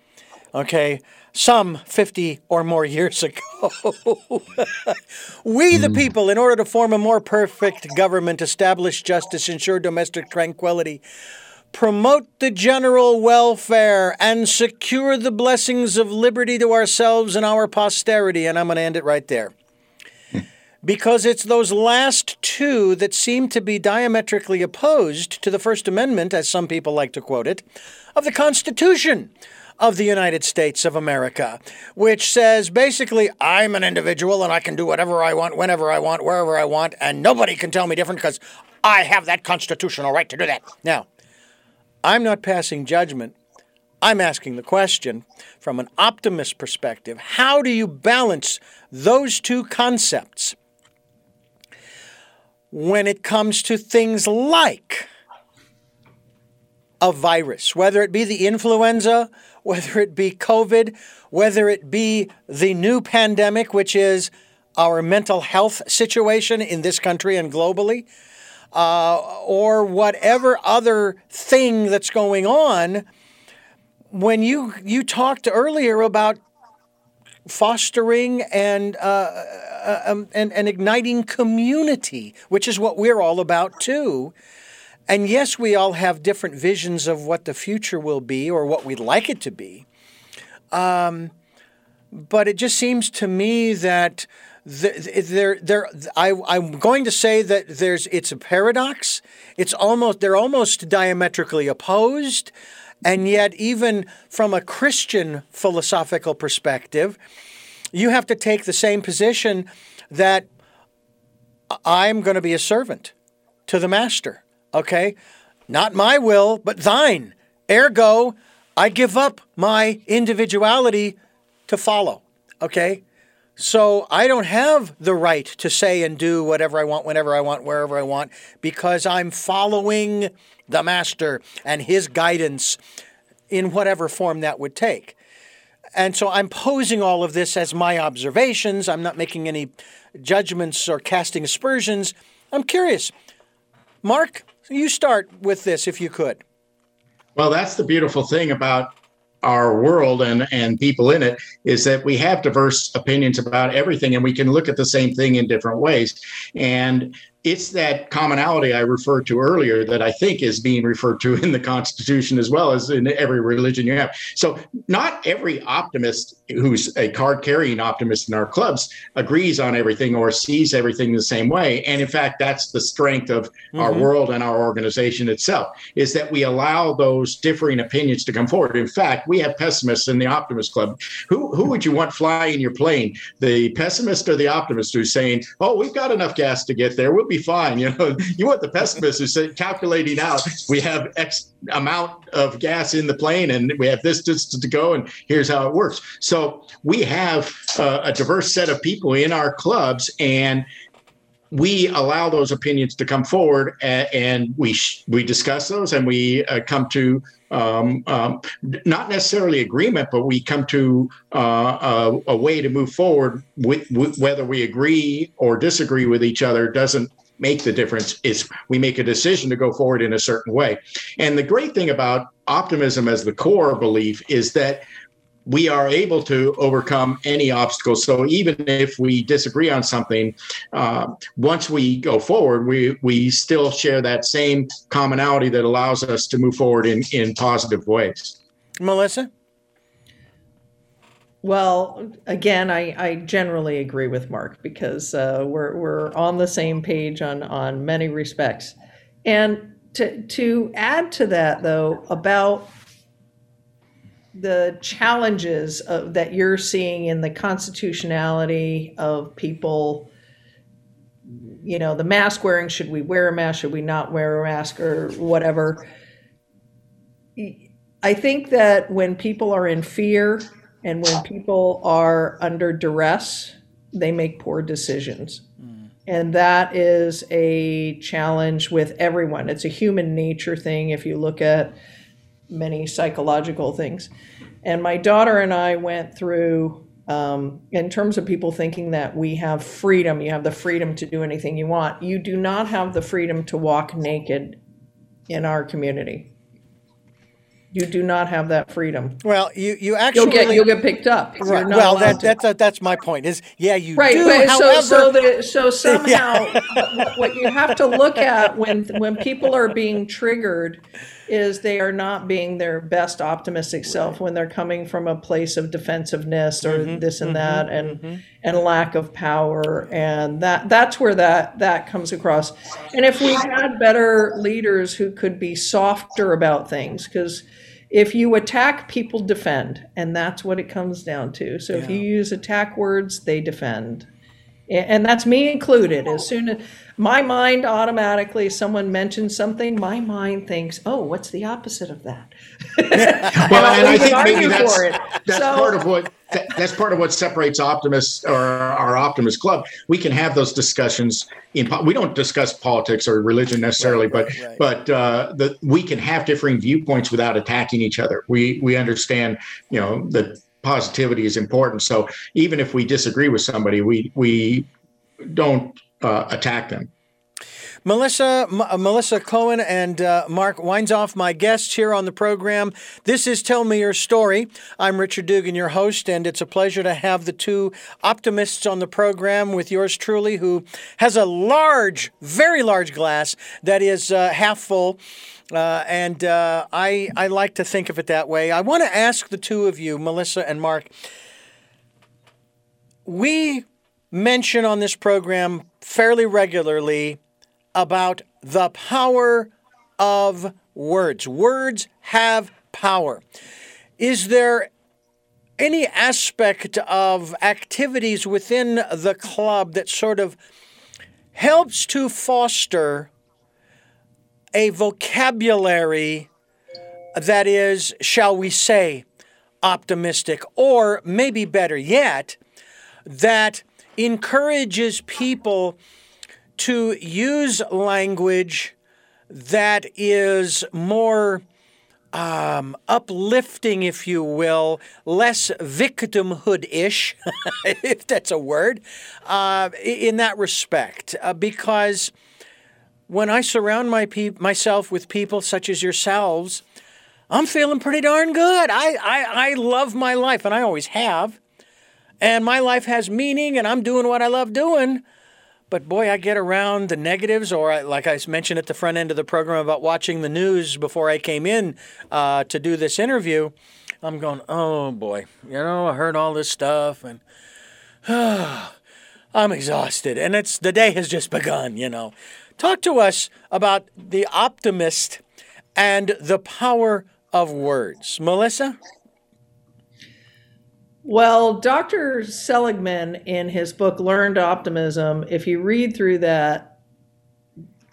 Okay, some 50 or more years ago. we, the hmm. people, in order to form a more perfect government, establish justice, ensure domestic tranquility, promote the general welfare, and secure the blessings of liberty to ourselves and our posterity. And I'm going to end it right there. because it's those last two that seem to be diametrically opposed to the First Amendment, as some people like to quote it, of the Constitution of the United States of America, which says basically, I'm an individual and I can do whatever I want, whenever I want, wherever I want, and nobody can tell me different because I have that constitutional right to do that. Now, I'm not passing judgment. I'm asking the question from an optimist perspective how do you balance those two concepts when it comes to things like a virus, whether it be the influenza, whether it be COVID, whether it be the new pandemic, which is our mental health situation in this country and globally? Uh, or whatever other thing that's going on. When you you talked earlier about fostering and, uh, uh, um, and and igniting community, which is what we're all about too. And yes, we all have different visions of what the future will be or what we'd like it to be. Um, but it just seems to me that there, there, I, I'm going to say that there's, it's a paradox. It's almost, they're almost diametrically opposed. And yet, even from a Christian philosophical perspective, you have to take the same position that I'm going to be a servant to the master. Okay? Not my will, but thine. Ergo, I give up my individuality to follow. Okay? So I don't have the right to say and do whatever I want, whenever I want, wherever I want, because I'm following the master and his guidance in whatever form that would take. And so I'm posing all of this as my observations. I'm not making any judgments or casting aspersions. I'm curious. Mark, you start with this if you could. Well, that's the beautiful thing about our world and and people in it is that we have diverse opinions about everything and we can look at the same thing in different ways. And it's that commonality I referred to earlier that I think is being referred to in the Constitution as well as in every religion you have. So, not every optimist who's a card carrying optimist in our clubs agrees on everything or sees everything the same way. And in fact, that's the strength of mm-hmm. our world and our organization itself is that we allow those differing opinions to come forward. In fact, we have pessimists in the optimist club. Who, who would you want flying your plane? The pessimist or the optimist who's saying, oh, we've got enough gas to get there. We'll be fine. You know, you want the pessimist who's calculating out we have X amount of gas in the plane and we have this distance to go and here's how it works. So we have uh, a diverse set of people in our clubs and we allow those opinions to come forward and, we sh- we discuss those and we uh, come to um, um, not necessarily agreement, but we come to uh, a, a, way to move forward with, with, whether we agree or disagree with each other doesn't make the difference is we make a decision to go forward in a certain way and the great thing about optimism as the core belief is that we are able to overcome any obstacles. So even if we disagree on something, uh, once we go forward, we we still share that same commonality that allows us to move forward in in positive ways. Melissa. Well, again, I, I generally agree with Mark because uh, we're we're on the same page on on many respects, and to to add to that though about the challenges of, that you're seeing in the constitutionality of people you know the mask wearing should we wear a mask should we not wear a mask or whatever. I think that when people are in fear and when people are under duress they make poor decisions and that is a challenge with everyone it's a human nature thing if you look at many psychological things. And my daughter and I went through, um, in terms of people thinking that we have freedom, you have the freedom to do anything you want. You do not have the freedom to walk naked in our community. You do not have that freedom. Well, you, you actually you'll get you'll get picked up. Right. Well, that, that's a, that's my point. Is yeah, you right, do. Right. However, so so, the, so somehow yeah. what you have to look at when when people are being triggered is they are not being their best optimistic self when they're coming from a place of defensiveness or mm-hmm, this and mm-hmm, that and mm-hmm. and lack of power and that that's where that that comes across and if we had better leaders who could be softer about things because if you attack people defend and that's what it comes down to. So yeah. if you use attack words they defend. And that's me included. As soon as my mind automatically someone mentions something my mind thinks oh what's the opposite of that? Well and i think maybe that's, that's so, part of what that, that's part of what separates optimists or our optimist club. We can have those discussions in we don't discuss politics or religion necessarily right, but right. but uh, the, we can have differing viewpoints without attacking each other. We we understand you know that positivity is important. So even if we disagree with somebody we we don't uh, attack them. Melissa, M- uh, Melissa Cohen and uh, Mark Weinzoff, my guests here on the program. This is Tell Me Your Story. I'm Richard Dugan, your host, and it's a pleasure to have the two optimists on the program with yours truly, who has a large, very large glass that is uh, half full. Uh, and uh, I, I like to think of it that way. I want to ask the two of you, Melissa and Mark. We mention on this program fairly regularly about the power of words. Words have power. Is there any aspect of activities within the club that sort of helps to foster a vocabulary that is, shall we say, optimistic, or maybe better yet, that encourages people to use language that is more um, uplifting, if you will, less victimhood ish, if that's a word, uh, in that respect. Uh, because when I surround my pe- myself with people such as yourselves, I'm feeling pretty darn good. I, I, I love my life, and I always have and my life has meaning and I'm doing what I love doing. But boy, I get around the negatives, or I, like I mentioned at the front end of the program about watching the news before I came in uh, to do this interview. I'm going, oh boy, you know, I heard all this stuff and I'm exhausted. And it's the day has just begun, you know. Talk to us about the optimist and the power of words. Melissa? Well, Dr. Seligman, in his book Learned Optimism, if you read through that,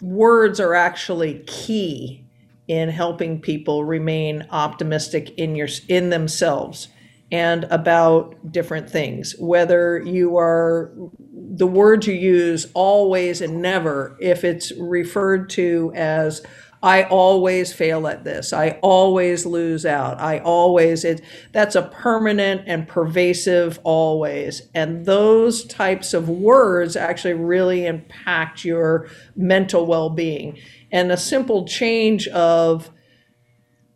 words are actually key in helping people remain optimistic in your in themselves and about different things whether you are the words you use always and never if it's referred to as I always fail at this. I always lose out. I always it that's a permanent and pervasive always. And those types of words actually really impact your mental well-being. And a simple change of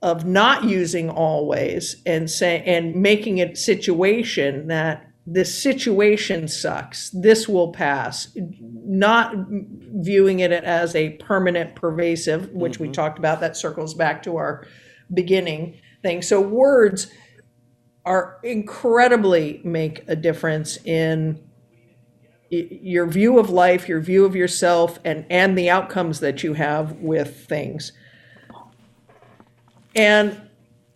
of not using always and say and making it situation that this situation sucks. This will pass. Not viewing it as a permanent, pervasive, which mm-hmm. we talked about, that circles back to our beginning thing. So, words are incredibly make a difference in your view of life, your view of yourself, and, and the outcomes that you have with things. And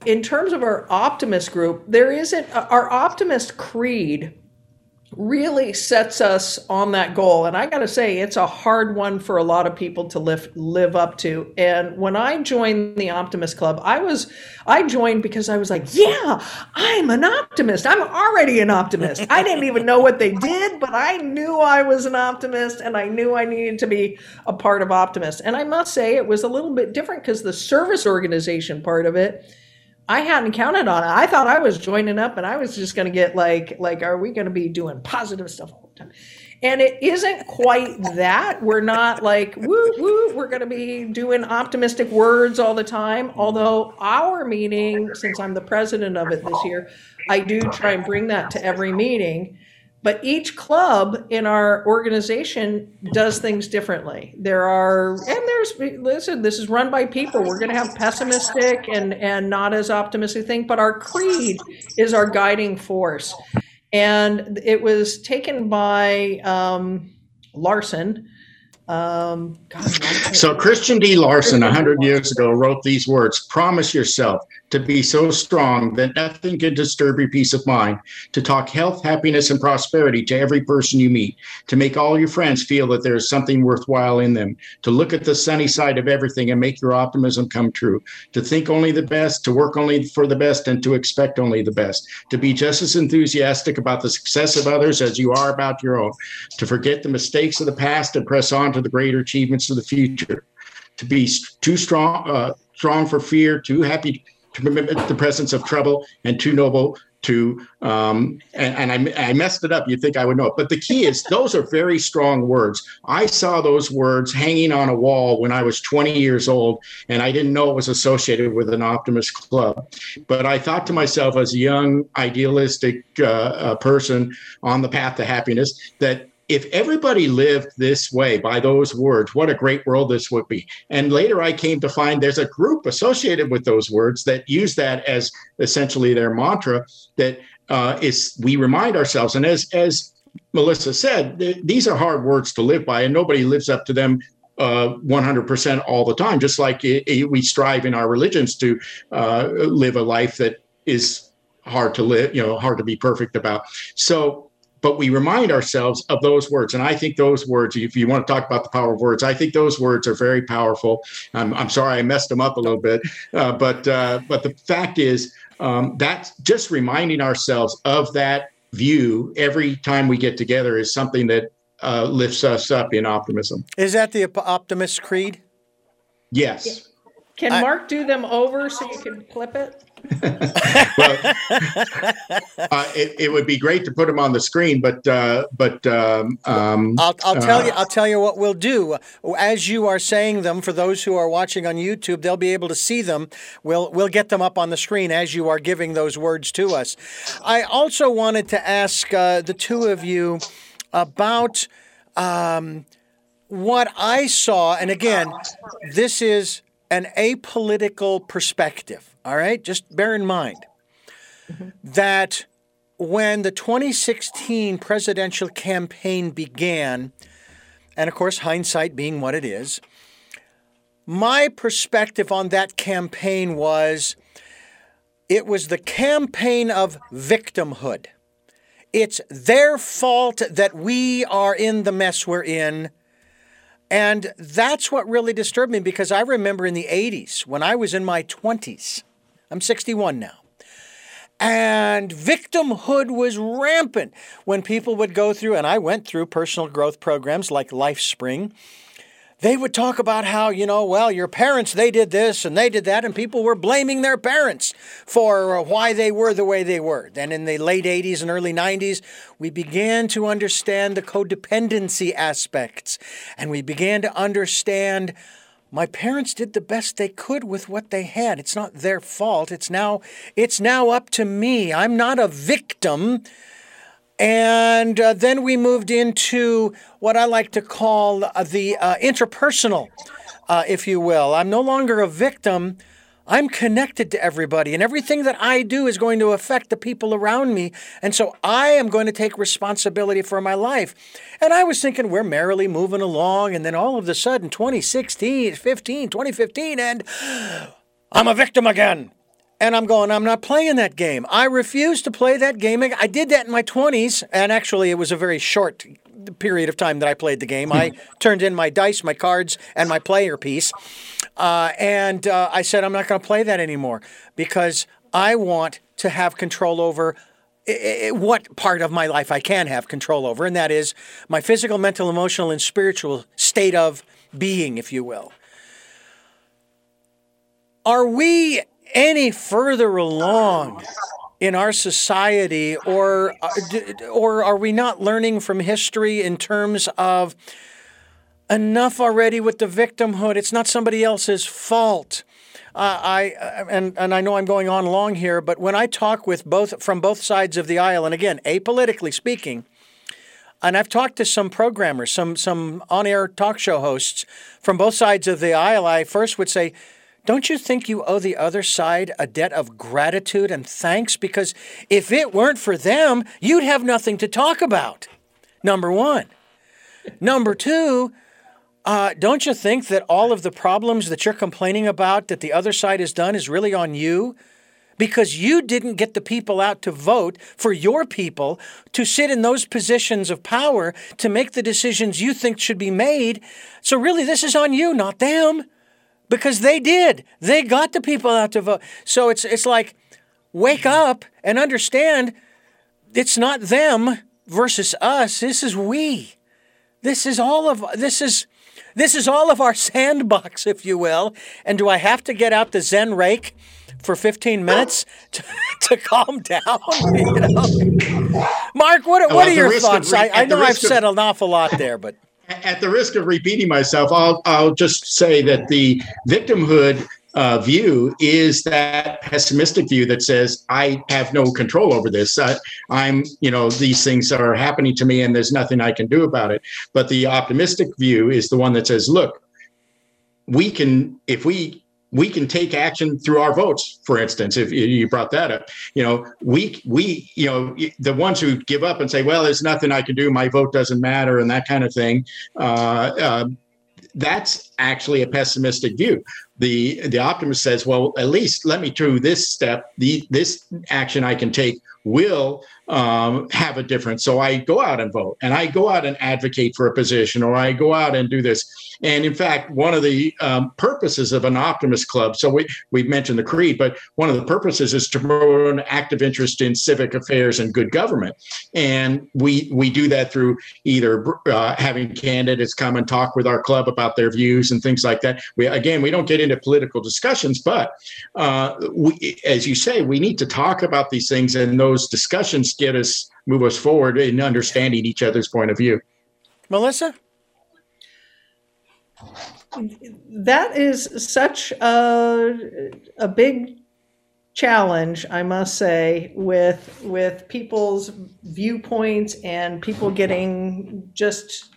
in terms of our optimist group, there isn't uh, our optimist creed really sets us on that goal. And I got to say, it's a hard one for a lot of people to live live up to. And when I joined the Optimist Club, I was I joined because I was like, yeah, I'm an optimist. I'm already an optimist. I didn't even know what they did, but I knew I was an optimist and I knew I needed to be a part of Optimist. And I must say, it was a little bit different because the service organization part of it I hadn't counted on it. I thought I was joining up and I was just going to get like, like, are we going to be doing positive stuff all the time? And it isn't quite that. We're not like, woo, woo, we're going to be doing optimistic words all the time. Although our meeting, since I'm the president of it this year, I do try and bring that to every meeting but each club in our organization does things differently. There are and there's listen this is run by people. We're going to have pessimistic and and not as optimistic thing but our creed is our guiding force. And it was taken by um, larson. Um, God, so Christian D. Larson, 100 years ago, wrote these words Promise yourself to be so strong that nothing can disturb your peace of mind, to talk health, happiness, and prosperity to every person you meet, to make all your friends feel that there is something worthwhile in them, to look at the sunny side of everything and make your optimism come true, to think only the best, to work only for the best, and to expect only the best, to be just as enthusiastic about the success of others as you are about your own, to forget the mistakes of the past and press on to the greater achievements of the future, to be too strong, uh, strong for fear, too happy to permit the presence of trouble, and too noble to um, and, and I, I, messed it up. You think i would know it. But the key is those are very strong words. I saw those words hanging on a wall when i was 20 years old and i didn't know it was associated with an optimist club. But i thought to myself as a young idealistic uh, uh, person on the path to happiness that if everybody lived this way by those words, what a great world this would be. And later I came to find there's a group associated with those words that use that as essentially their mantra that uh, is we remind ourselves. And as, as Melissa said, th- these are hard words to live by, and nobody lives up to them uh, 100% all the time, just like it, it, we strive in our religions to uh, live a life that is hard to live, you know, hard to be perfect about. So but we remind ourselves of those words. And I think those words, if you want to talk about the power of words, I think those words are very powerful. I'm, I'm sorry I messed them up a little bit, uh, but uh, but the fact is um, that just reminding ourselves of that view every time we get together is something that uh, lifts us up in optimism. Is that the optimist creed? Yes. Can I, Mark do them over so you can clip it? Well, uh, it, it, would be great to put them on the screen, but uh, but um, um, I'll, I'll tell uh, you I'll tell you what we'll do as you are saying them. For those who are watching on YouTube, they'll be able to see them. We'll we'll get them up on the screen as you are giving those words to us. I also wanted to ask uh, the two of you about um, what I saw, and again, this is an apolitical perspective, all right? Just bear in mind mm-hmm. that when the 2016 presidential campaign began, and of course, hindsight being what it is, my perspective on that campaign was it was the campaign of victimhood. It's their fault that we are in the mess we're in. And that's what really disturbed me because I remember in the 80s when I was in my 20s, I'm 61 now, and victimhood was rampant when people would go through, and I went through personal growth programs like LifeSpring they would talk about how, you know, well, your parents, they did this and they did that, and people were blaming their parents for uh, why they were the way they were. Then in the late 80s and early 90s, we began to understand the codependency aspects, and we began to understand my parents did the best they could with what they had. It's not their fault. It's now it's now up to me. I'm not a victim. And uh, then we moved into what I like to call uh, the uh, interpersonal, uh, if you will. I'm no longer a victim. I'm connected to everybody, and everything that I do is going to affect the people around me. And so I am going to take responsibility for my life. And I was thinking we're merrily moving along, and then all of a sudden, 2016, 15, 2015, and I'm a victim again. And I'm going, I'm not playing that game. I refuse to play that game. I did that in my 20s, and actually, it was a very short period of time that I played the game. I turned in my dice, my cards, and my player piece. Uh, and uh, I said, I'm not going to play that anymore because I want to have control over what part of my life I can have control over, and that is my physical, mental, emotional, and spiritual state of being, if you will. Are we any further along in our society, or uh, or are we not learning from history in terms of enough already with the victimhood? It's not somebody else's fault. Uh, I uh, and and I know I'm going on long here, but when I talk with both from both sides of the aisle, and again, apolitically speaking, and I've talked to some programmers, some some on-air talk show hosts from both sides of the aisle, I first would say don't you think you owe the other side a debt of gratitude and thanks? Because if it weren't for them, you'd have nothing to talk about. Number one. Number two, uh, don't you think that all of the problems that you're complaining about that the other side has done is really on you? Because you didn't get the people out to vote for your people to sit in those positions of power to make the decisions you think should be made. So, really, this is on you, not them because they did. They got the people out to vote. So it's it's like wake up and understand it's not them versus us. This is we. This is all of this is this is all of our sandbox, if you will. And do I have to get out the Zen rake for 15 minutes to, to calm down? You know? Mark, what, what are your thoughts? Of, I, I know I've said an awful lot there, but at the risk of repeating myself, I'll I'll just say that the victimhood uh, view is that pessimistic view that says I have no control over this. I'm, you know, these things are happening to me and there's nothing I can do about it. But the optimistic view is the one that says, look, we can, if we we can take action through our votes for instance if you brought that up. You know we we you know the ones who give up and say well there's nothing i can do my vote doesn't matter and that kind of thing uh, uh, that's actually a pessimistic view. The the optimist says well at least let me do this step. The this action i can take will um, have a difference so i go out and vote and i go out and advocate for a position or i go out and do this and in fact, one of the um, purposes of an optimist club, so we, we mentioned the creed, but one of the purposes is to promote an active interest in civic affairs and good government. And we, we do that through either uh, having candidates come and talk with our club about their views and things like that. We, again, we don't get into political discussions, but uh, we, as you say, we need to talk about these things, and those discussions get us move us forward in understanding each other's point of view. Melissa? that is such a, a big challenge, I must say, with with people's viewpoints and people getting just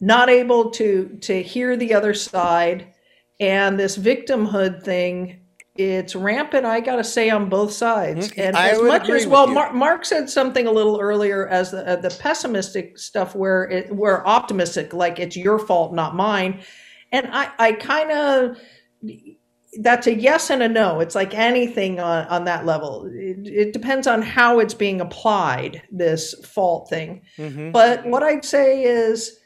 not able to to hear the other side and this victimhood thing it's rampant i gotta say on both sides. And I as much as well you. mark, said something a little earlier as the, uh, the pessimistic stuff where it where optimistic like it's your fault not mine. And i i kind of that's a yes and a no. It's like anything on, on that level. It, it depends on how it's being applied this fault thing. Mhm. but what I'd say is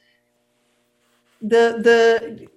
the the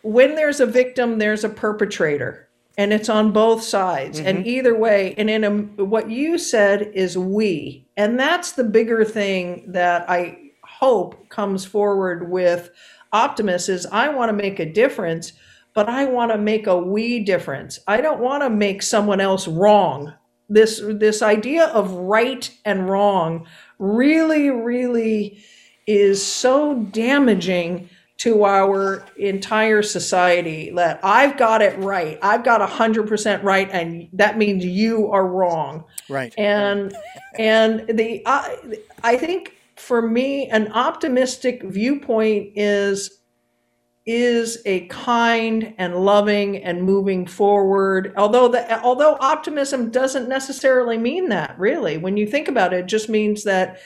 when there's a victim, there's a perpetrator, and it's on both sides. And mm-hmm. either way, and in a, what you said is we, and that's the bigger thing that I hope comes forward with Optimus is I want to make a difference, but I want to make a we difference. I don't want to make someone else wrong. This this idea of right and wrong really, really is so damaging to our entire society that I've got it right. I've got 100% right and that means you are wrong. Right. And and the I, I think for me an optimistic viewpoint is is a kind and loving and moving forward although the although optimism doesn't necessarily mean that really when you think about it it just means that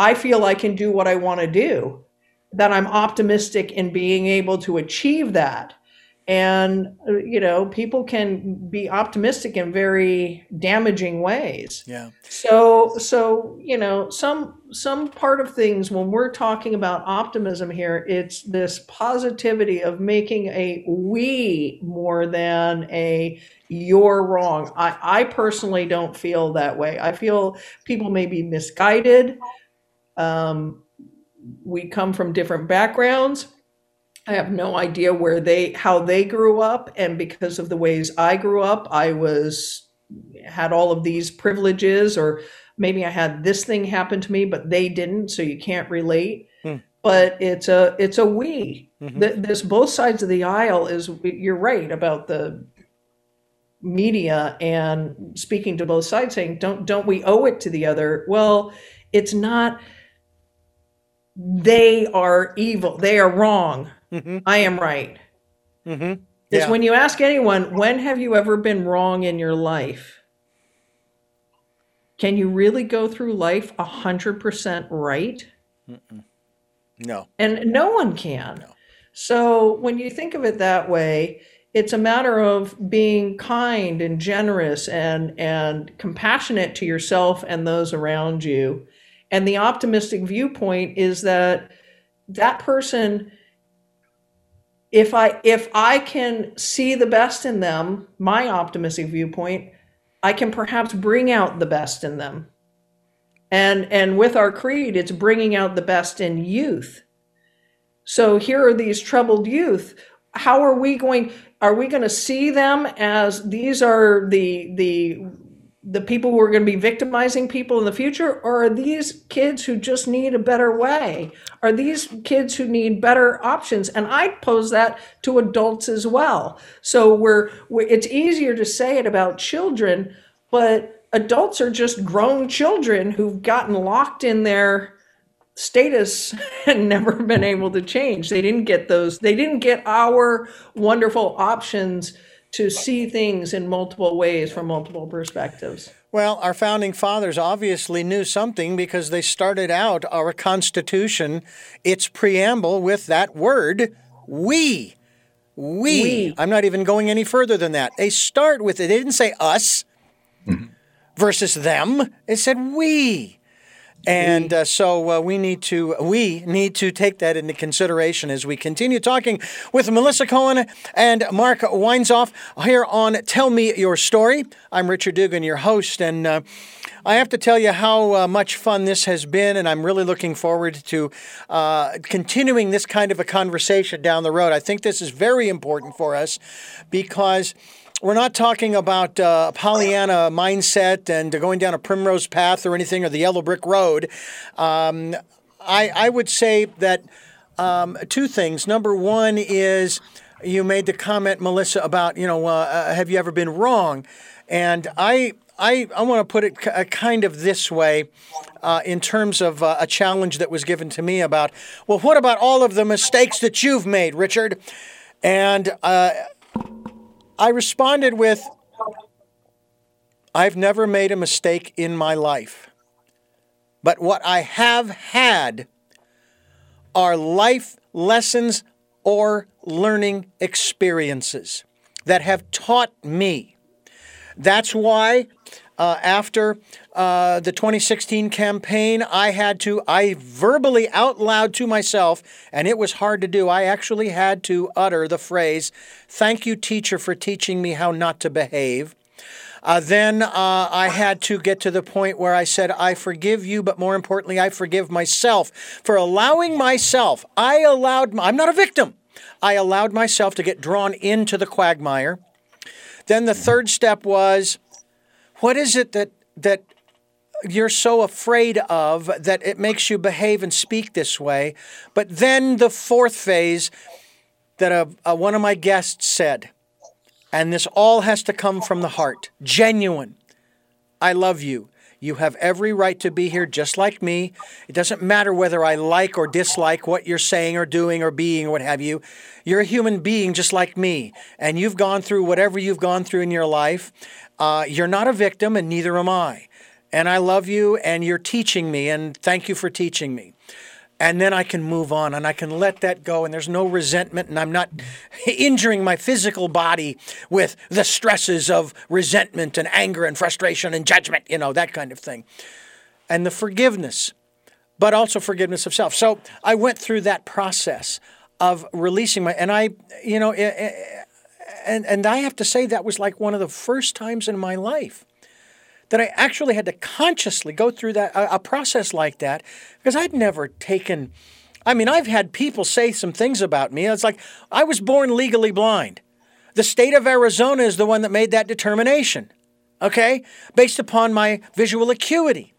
I feel I can do what I want to do, that I'm optimistic in being able to achieve that. And, uh, you know, people can be optimistic in very damaging ways. Yeah. So, so, you know, some, some part of things when we're talking about optimism here, it's this positivity of making a we more than a you're wrong. I, I personally don't feel that way. I feel people may be misguided. Um, we come from different backgrounds. I have no idea where they how they grew up and because of the ways I grew up, I was had all of these privileges or maybe I had this thing happen to me but they didn't so you can't relate. Hmm. But it's a it's a we. Mhm. Th- This both sides of the aisle is you're right about the media and speaking to both sides saying don't don't we owe it to the other well it's not they are evil they are wrong Mm-hmm. i am right Mm-hmm. is Yeah. when you ask anyone when have you ever been wrong in your life can you really go through life 100% right No. and no one can. So when you think of it that way, it's a matter of being kind and generous and and compassionate to yourself and those around you. And the optimistic viewpoint is that that person if I if I can see the best in them, my optimistic viewpoint, I can perhaps bring out the best in them. And and with our creed, it's bringing out the best in youth. So here are these troubled youth. How are we going are we going to see them as these are the the the people who are going to be victimizing people in the future or are these kids who just need a better way? Are these kids who need better options? And i pose that to adults as well. So we're, we it's easier to say it about children but adults are just grown children who've gotten locked in their status and never been able to change. They didn't get those they didn't get our wonderful options to see things in multiple ways from multiple perspectives Well, our founding fathers obviously knew something because they started out our Constitution, its preamble, with that word, we. We. We. I'm not even going any further than that. They start with it. They didn't say us mm-hmm. versus them. It said we. And uh, so uh, we need to we need to take that into consideration as we continue talking with Melissa Cohen and Mark Weinzoff here on Tell Me Your Story. I'm Richard Dugan, your host, and uh, I have to tell you how uh, much fun this has been, and I'm really looking forward to uh, continuing this kind of a conversation down the road. I think this is very important for us because we're not talking about uh, Pollyanna mindset and going down a primrose path or anything or the yellow brick road. Um, I, I would say that um, two things. Number one is you made the comment, Melissa, about you know uh, uh, have you ever been wrong, and I I, I want to put it k- uh, kind of this way uh, in terms of uh, a challenge that was given to me about, well, what about all of the mistakes that you've made, Richard? And uh, I responded with, I've never made a mistake in my life. But what I have had are life lessons or learning experiences that have taught me. That's why uh, after uh, the 2016 campaign, I had to, I verbally out loud to myself, and it was hard to do. I actually had to utter the phrase, Thank you, teacher, for teaching me how not to behave. Uh, then uh, I had to get to the point where I said, I forgive you, but more importantly, I forgive myself for allowing myself, I allowed, I'm not a victim. I allowed myself to get drawn into the quagmire. Then the third step was, what is it that that you're so afraid of that it makes you behave and speak this way? But then the fourth phase that a, a, one of my guests said, and this all has to come from the heart, genuine. I love you. You have every right to be here just like me. It doesn't matter whether I like or dislike what you're saying or doing or being or what have you. You're a human being just like me, and you've gone through whatever you've gone through in your life. Uh, you're not a victim, and neither am I. And I love you, and you're teaching me, and thank you for teaching me and then I can move on and I can let that go and there's no resentment and I'm not injuring my physical body with the stresses of resentment and anger and frustration and judgment, you know, that kind of thing. And the forgiveness, but also forgiveness of self. So I went through that process of releasing my and I, you know, and and I have to say that was like one of the first times in my life that I actually had to consciously go through that a, a process like that because I'd never taken. I mean, I've had people say some things about me. It's like I was born legally blind. The state of Arizona is the one that made that determination, okay, based upon my visual acuity.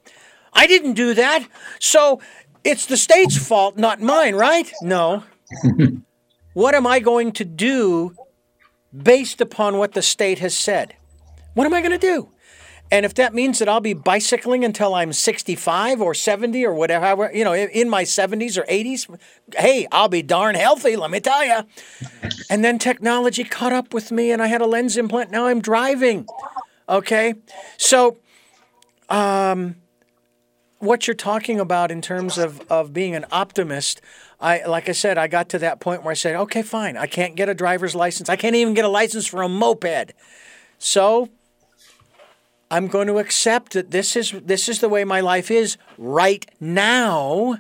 I didn't do that. So it's the state's fault, not mine, right? No. what am I going to do based upon what the state has said? What am I going to do? And if that means that I'll be bicycling until I'm 65 or 70 or whatever, you know, in my 70s or 80s, hey, I'll be darn healthy, let me tell you. And then technology caught up with me and I had a lens implant. Now I'm driving. Okay. So, um, what you're talking about in terms of, of being an optimist, I like I said, I got to that point where I said, okay, fine, I can't get a driver's license. I can't even get a license for a moped. So I'm going to accept that this is this is the way my life is right now.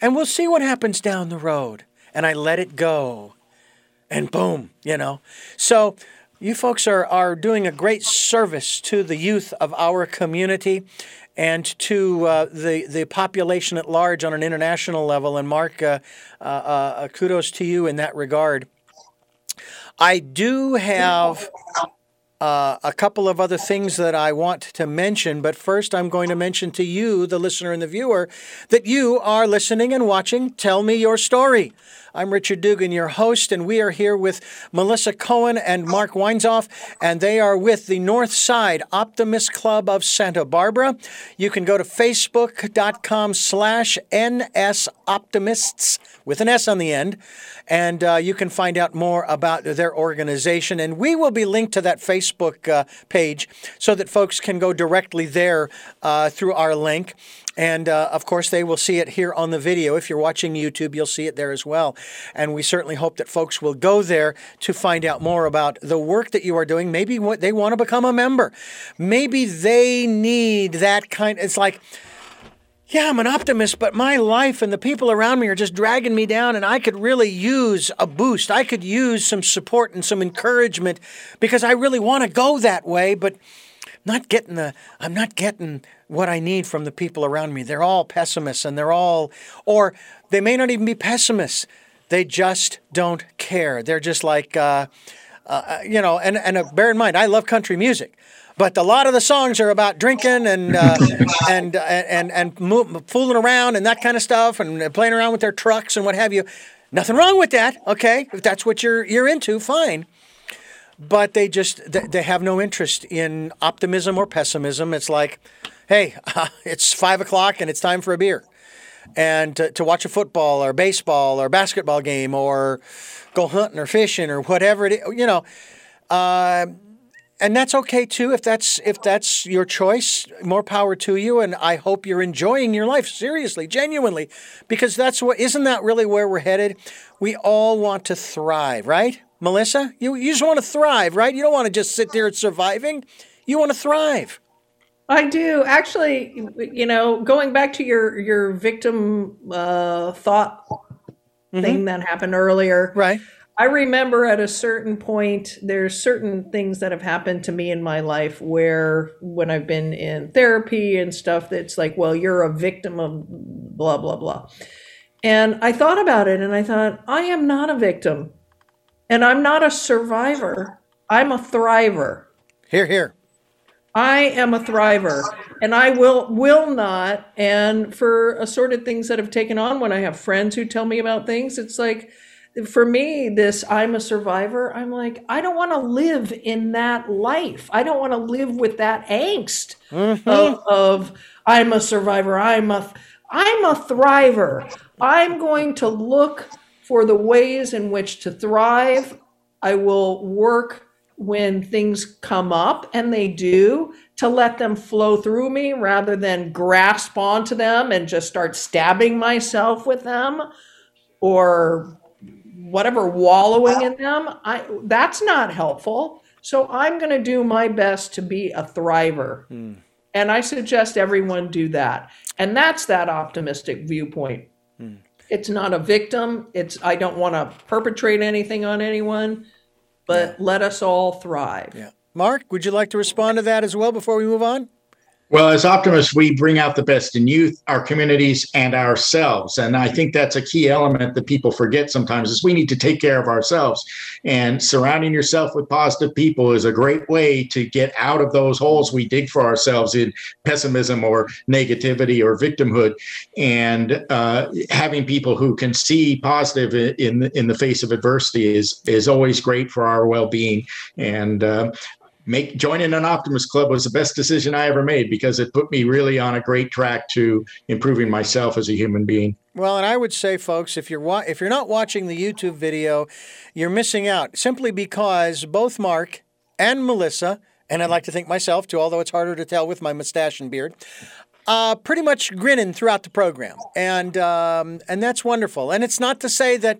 And we'll see what happens down the road. And I let it go. And boom, you know. So you folks are, are doing a great service to the youth of our community and to uh, the, the population at large on an international level. And Mark, uh, uh, uh kudos to you in that regard. I do have uh, a couple of other things that I want to mention, but first I'm going to mention to you, the listener and the viewer, that you are listening and watching Tell Me Your Story. I'm Richard Dugan, your host, and we are here with Melissa Cohen and Mark Weinzoff, and they are with the North Side Optimist Club of Santa Barbara. You can go to facebook.com slash nsoptimists with an S on the end, and uh, you can find out more about their organization. And we will be linked to that Facebook uh, page so that folks can go directly there uh, through our link. And uh, of course, they will see it here on the video. If you're watching YouTube, you'll see it there as well. And we certainly hope that folks will go there to find out more about the work that you are doing. Maybe what they want to become a member. Maybe they need that kind. It's like, yeah, I'm an optimist, but my life and the people around me are just dragging me down, and I could really use a boost. I could use some support and some encouragement because I really want to go that way, but not getting the I'm not getting what I need from the people around me. They're all pessimists and they're all or they may not even be pessimists. They just don't care. They're just like uh, uh, you know, and and uh, bear in mind, I love country music, but a lot of the songs are about drinking and uh, and, and and and fooling around and that kind of stuff, and playing around with their trucks and what have you. Nothing wrong with that, okay? If that's what you're you're into, fine. But they just they, have no interest in optimism or pessimism. It's like, hey, uh, it's five o'clock and it's time for a beer, and to, to watch a football or baseball or basketball game or go hunting or fishing or whatever it is, you know. Uh, and that's okay too if that's if that's your choice more power to you and i hope you're enjoying your life seriously genuinely because that's what isn't that really where we're headed we all want to thrive right melissa you, you just want to thrive right? You don't want to just sit there surviving. You want to thrive. I do. Actually. You know, going back to your your victim uh, thought thing that happened earlier, right. I remember at a certain point, there's certain things that have happened to me in my life where, when I've been in therapy and stuff, that's like, well, you're a victim of blah, blah, blah. And I thought about it and I thought, I am not a victim and I'm not a survivor. I'm a thriver. here here I am a thriver and I will will not and for assorted things that have taken on when I have friends who tell me about things it's like for me this I'm a survivor I'm like I don't want to live in that life I don't want to live with that angst mm-hmm. of, of I'm a survivor I'm a I'm a thriver I'm going to look for the ways in which to thrive I will work when things come up, and they do, to let them flow through me rather than grasp onto them and just start stabbing myself with them or whatever, wallowing in them. I, that's not helpful. So I'm going to do my best to be a thriver. Hmm. And I suggest everyone do that. And that's that optimistic viewpoint. Hmm. It's not a victim. It's I don't want to perpetrate anything on anyone, but let us all thrive. yeah mark would you like to respond to that as well before we move on Well, as optimists, we bring out the best in youth, our communities, and ourselves. And I think that's a key element that people forget sometimes is we need to take care of ourselves. And surrounding yourself with positive people is a great way to get out of those holes we dig for ourselves in pessimism or negativity or victimhood. And uh, having people who can see positive in in the face of adversity is is always great for our well-being. And uh, make joining an optimist club was the best decision i ever made because it put me really on a great track to improving myself as a human being Well, and I would say, folks, if you're wa- if you're not watching the YouTube video, you're missing out simply because both Mark and Melissa, and I'd like to think myself too, although it's harder to tell with my mustache and beard, uh, pretty much grinning throughout the program, and um, and that's wonderful. And it's not to say that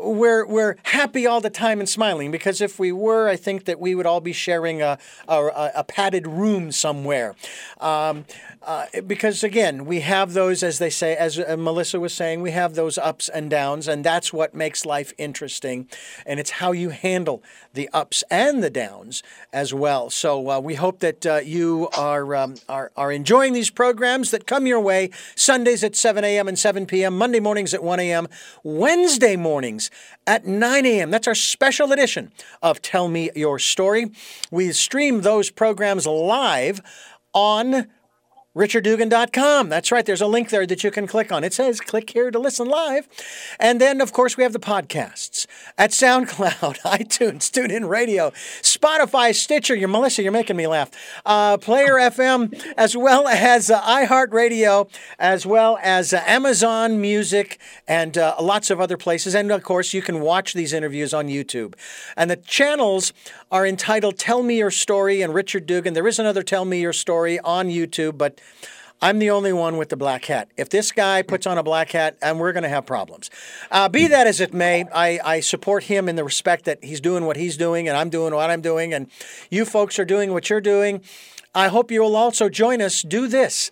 we're we're happy all the time and smiling because if we were, I think that we would all be sharing a a, a padded room somewhere. Um, uh, because again, we have those, as they say, as uh, Melissa was saying, we have those ups and downs, and that's what makes life interesting. And it's how you handle the ups and the downs as well. So uh, we hope that uh, you are, um, are are enjoying these programs that come your way Sundays at 7 a.m. and 7 p.m., Monday mornings at 1 a.m., Wednesday mornings at 9 a.m. That's our special edition of Tell Me Your Story. We stream those programs live on richarddugan.com. That's right. There's a link there that you can click on. It says click here to listen live. And then, of course, we have the podcasts at SoundCloud, iTunes, TuneIn Radio, Spotify, Stitcher. You're Melissa, you're making me laugh. Uh, Player FM, as well as uh, iHeartRadio, as well as uh, Amazon Music, and uh, lots of other places. And of course, you can watch these interviews on YouTube. And the channels are entitled Tell Me Your Story and Richard Dugan. There is another Tell Me Your Story on YouTube, but I'm the only one with the black hat. If this guy puts on a black hat, and we're going to have problems. Uh, be that as it may, I, I support him in the respect that he's doing what he's doing, and I'm doing what I'm doing, and you folks are doing what you're doing. I hope you will also join us. Do this.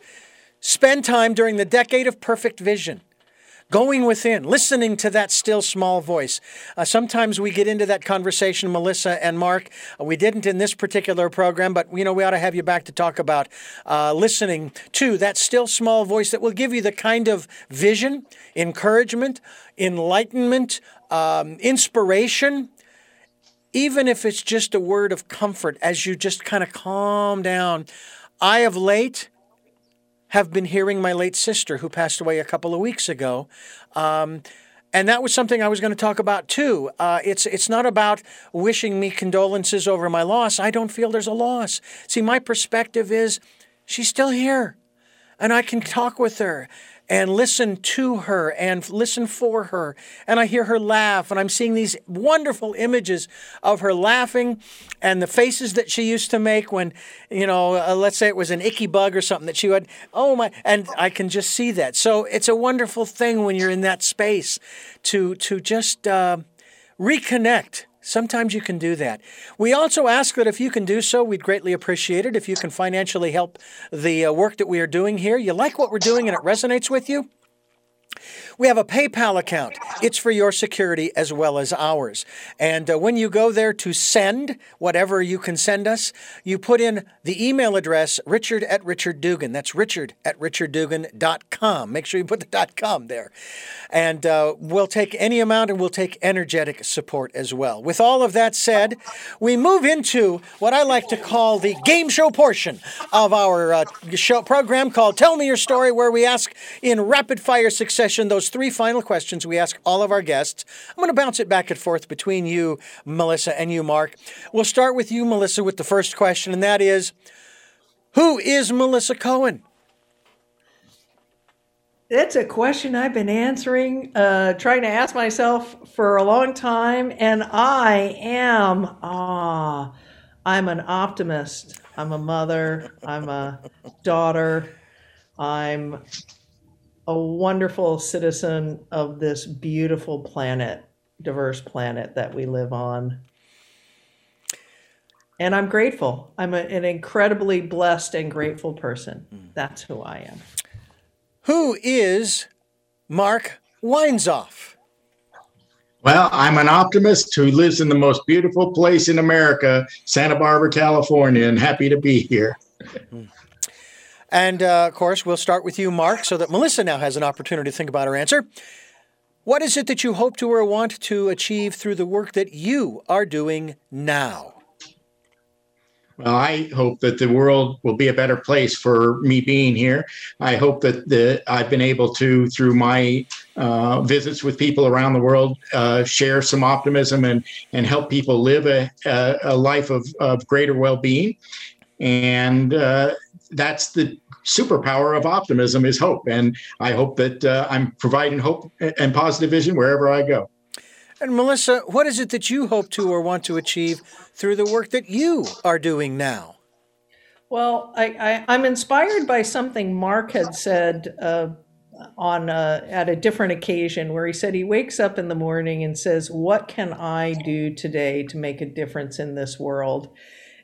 Spend time during the decade of perfect vision going within, listening to that still small voice. Uh, sometimes we get into that conversation, Melissa and Mark. Uh, we didn't in this particular program, but you know we ought to have you back to talk about uh, listening to that still small voice that will give you the kind of vision, encouragement, enlightenment, um, inspiration even if it's just a word of comfort as you just kind of calm down. I of late have been hearing my late sister, who passed away a couple of weeks ago, um, and that was something I was going to talk about too. Uh, it's it's not about wishing me condolences over my loss. I don't feel there's a loss. See, my perspective is she's still here, and I can talk with her and listen to her and listen for her. And I hear her laugh, and I'm seeing these wonderful images of her laughing and the faces that she used to make when, you know, uh, let's say it was an icky bug or something that she would, oh my, and I can just see that. So it's a wonderful thing when you're in that space to, to just uh, reconnect Sometimes you can do that. We also ask that if you can do so, we'd greatly appreciate it if you can financially help the uh, work that we are doing here. You like what we're doing and it resonates with you? We have a PayPal account. It's for your security as well as ours. And uh, when you go there to send whatever you can send us, you put in the email address richard at Richard Dugan. That's richard at richarddugan.com. Make sure you put the dot .com there. And uh, we'll take any amount and we'll take energetic support as well. With all of that said, we move into what I like to call the game show portion of our uh, show program called Tell Me Your Story, where we ask in rapid fire succession those three final questions we ask all of our guests. I'm going to bounce it back and forth between you, Melissa, and you, Mark. We'll start with you, Melissa, with the first question, and that is Who is Melissa Cohen? That's a question I've been answering, uh, trying to ask myself for a long time, and I am ah, I'm an optimist. I'm a mother. I'm a daughter. I'm a wonderful citizen of this beautiful planet, diverse planet that we live on. And I'm grateful. I'm a, an incredibly blessed and grateful person. Mm. That's who I am. Who is Mark Weinzoff? Well, I'm an optimist who lives in the most beautiful place in America, Santa Barbara, California, and happy to be here. Hmm. And uh, of course, we'll start with you, Mark, so that Melissa now has an opportunity to think about her answer. What is it that you hope to or want to achieve through the work that you are doing now? Well, I hope that the world will be a better place for me being here. I hope that the, I've been able to, through my uh, visits with people around the world, uh, share some optimism and and help people live a, a, a life of, of greater well-being. And uh, that's the superpower of optimism is hope. And I hope that uh, I'm providing hope and positive vision wherever I go. And Melissa, what is it that you hope to or want to achieve through the work that you are doing now? Well, I, I, am inspired by something Mark had said uh, on uh, at a different occasion, where he said he wakes up in the morning and says, "What can I do today to make a difference in this world?"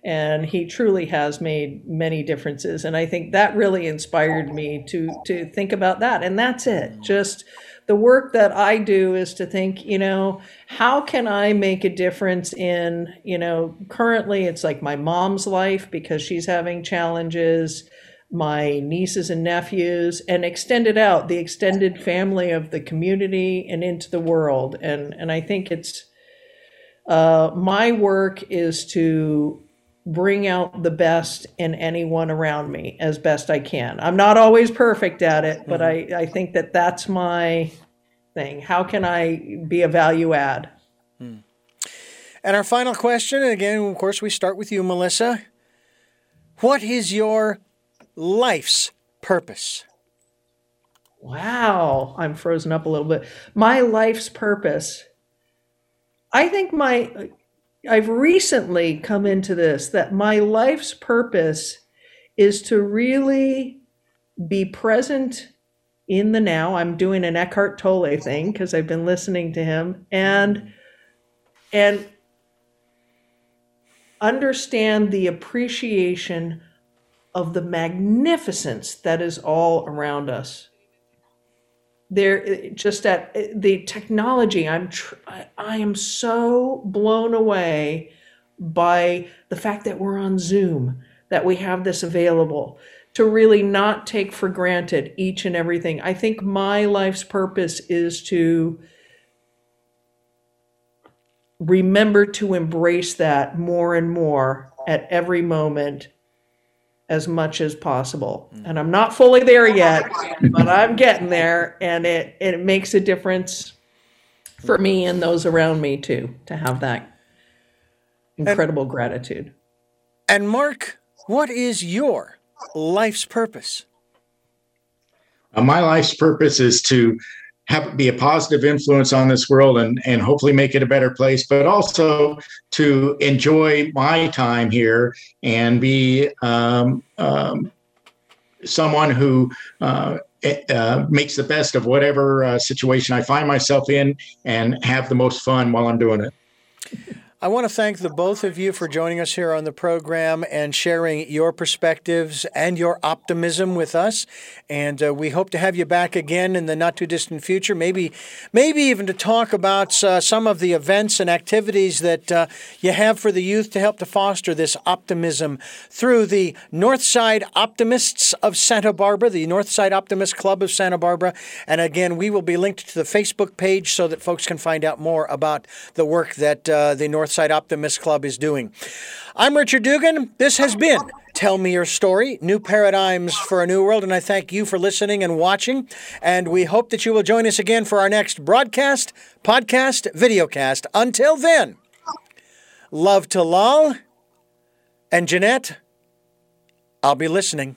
And he truly has made many differences, and I think that really inspired me to to think about that. And that's it, just the work that I do is to think, you know, how can I make a difference in, you know, currently it's like my mom's life because she's having challenges, my nieces and nephews, and extend it out, the extended family of the community and into the world. And and I think it's uh, my work is to bring out the best in anyone around me as best I can. I'm not always perfect at it, but mm-hmm. I, I think that that's my thing. How can I be a value add? Hmm. And our final question, and again, of course, we start with you, Melissa. What is your life's purpose? Wow, I'm frozen up a little bit. My life's purpose. I think my I've recently come into this that my life's purpose is to really be present in the now. I'm doing an Eckhart Tolle thing because I've been listening to him and and understand the appreciation of the magnificence that is all around us there eh, just at eh, the technology i'm tr- i am so blown away by the fact that we're on zoom that we have this available to really not take for granted each and everything. I think my life's purpose is to remember to embrace that more and more at every moment as much as possible. And I'm not fully there yet, but I'm getting there and it it makes a difference for me and those around me too, to have that incredible and, gratitude. And Mark, what is your life's purpose? Uh, my life's purpose is to have be a positive influence on this world and and hopefully make it a better place but also to enjoy my time here and be um, um, someone who uh, uh, makes the best of whatever uh, situation I find myself in and have the most fun while I'm doing it. I want to thank the both of you for joining us here on the program and sharing your perspectives and your optimism with us. And uh, we hope to have you back again in the not too distant future. Maybe, maybe even to talk about uh, some of the events and activities that uh, you have for the youth to help to foster this optimism through the Northside Optimists of Santa Barbara, the Northside Optimist Club of Santa Barbara. And again, we will be linked to the Facebook page so that folks can find out more about the work that uh, the North Northside Optimist Club is doing. I'm Richard Dugan. This has been Tell Me Your Story New Paradigms for a New World, and I thank you for listening and watching. And we hope that you will join us again for our next broadcast, podcast, videocast. Until then, love to Lal and Jeanette. I'll be listening.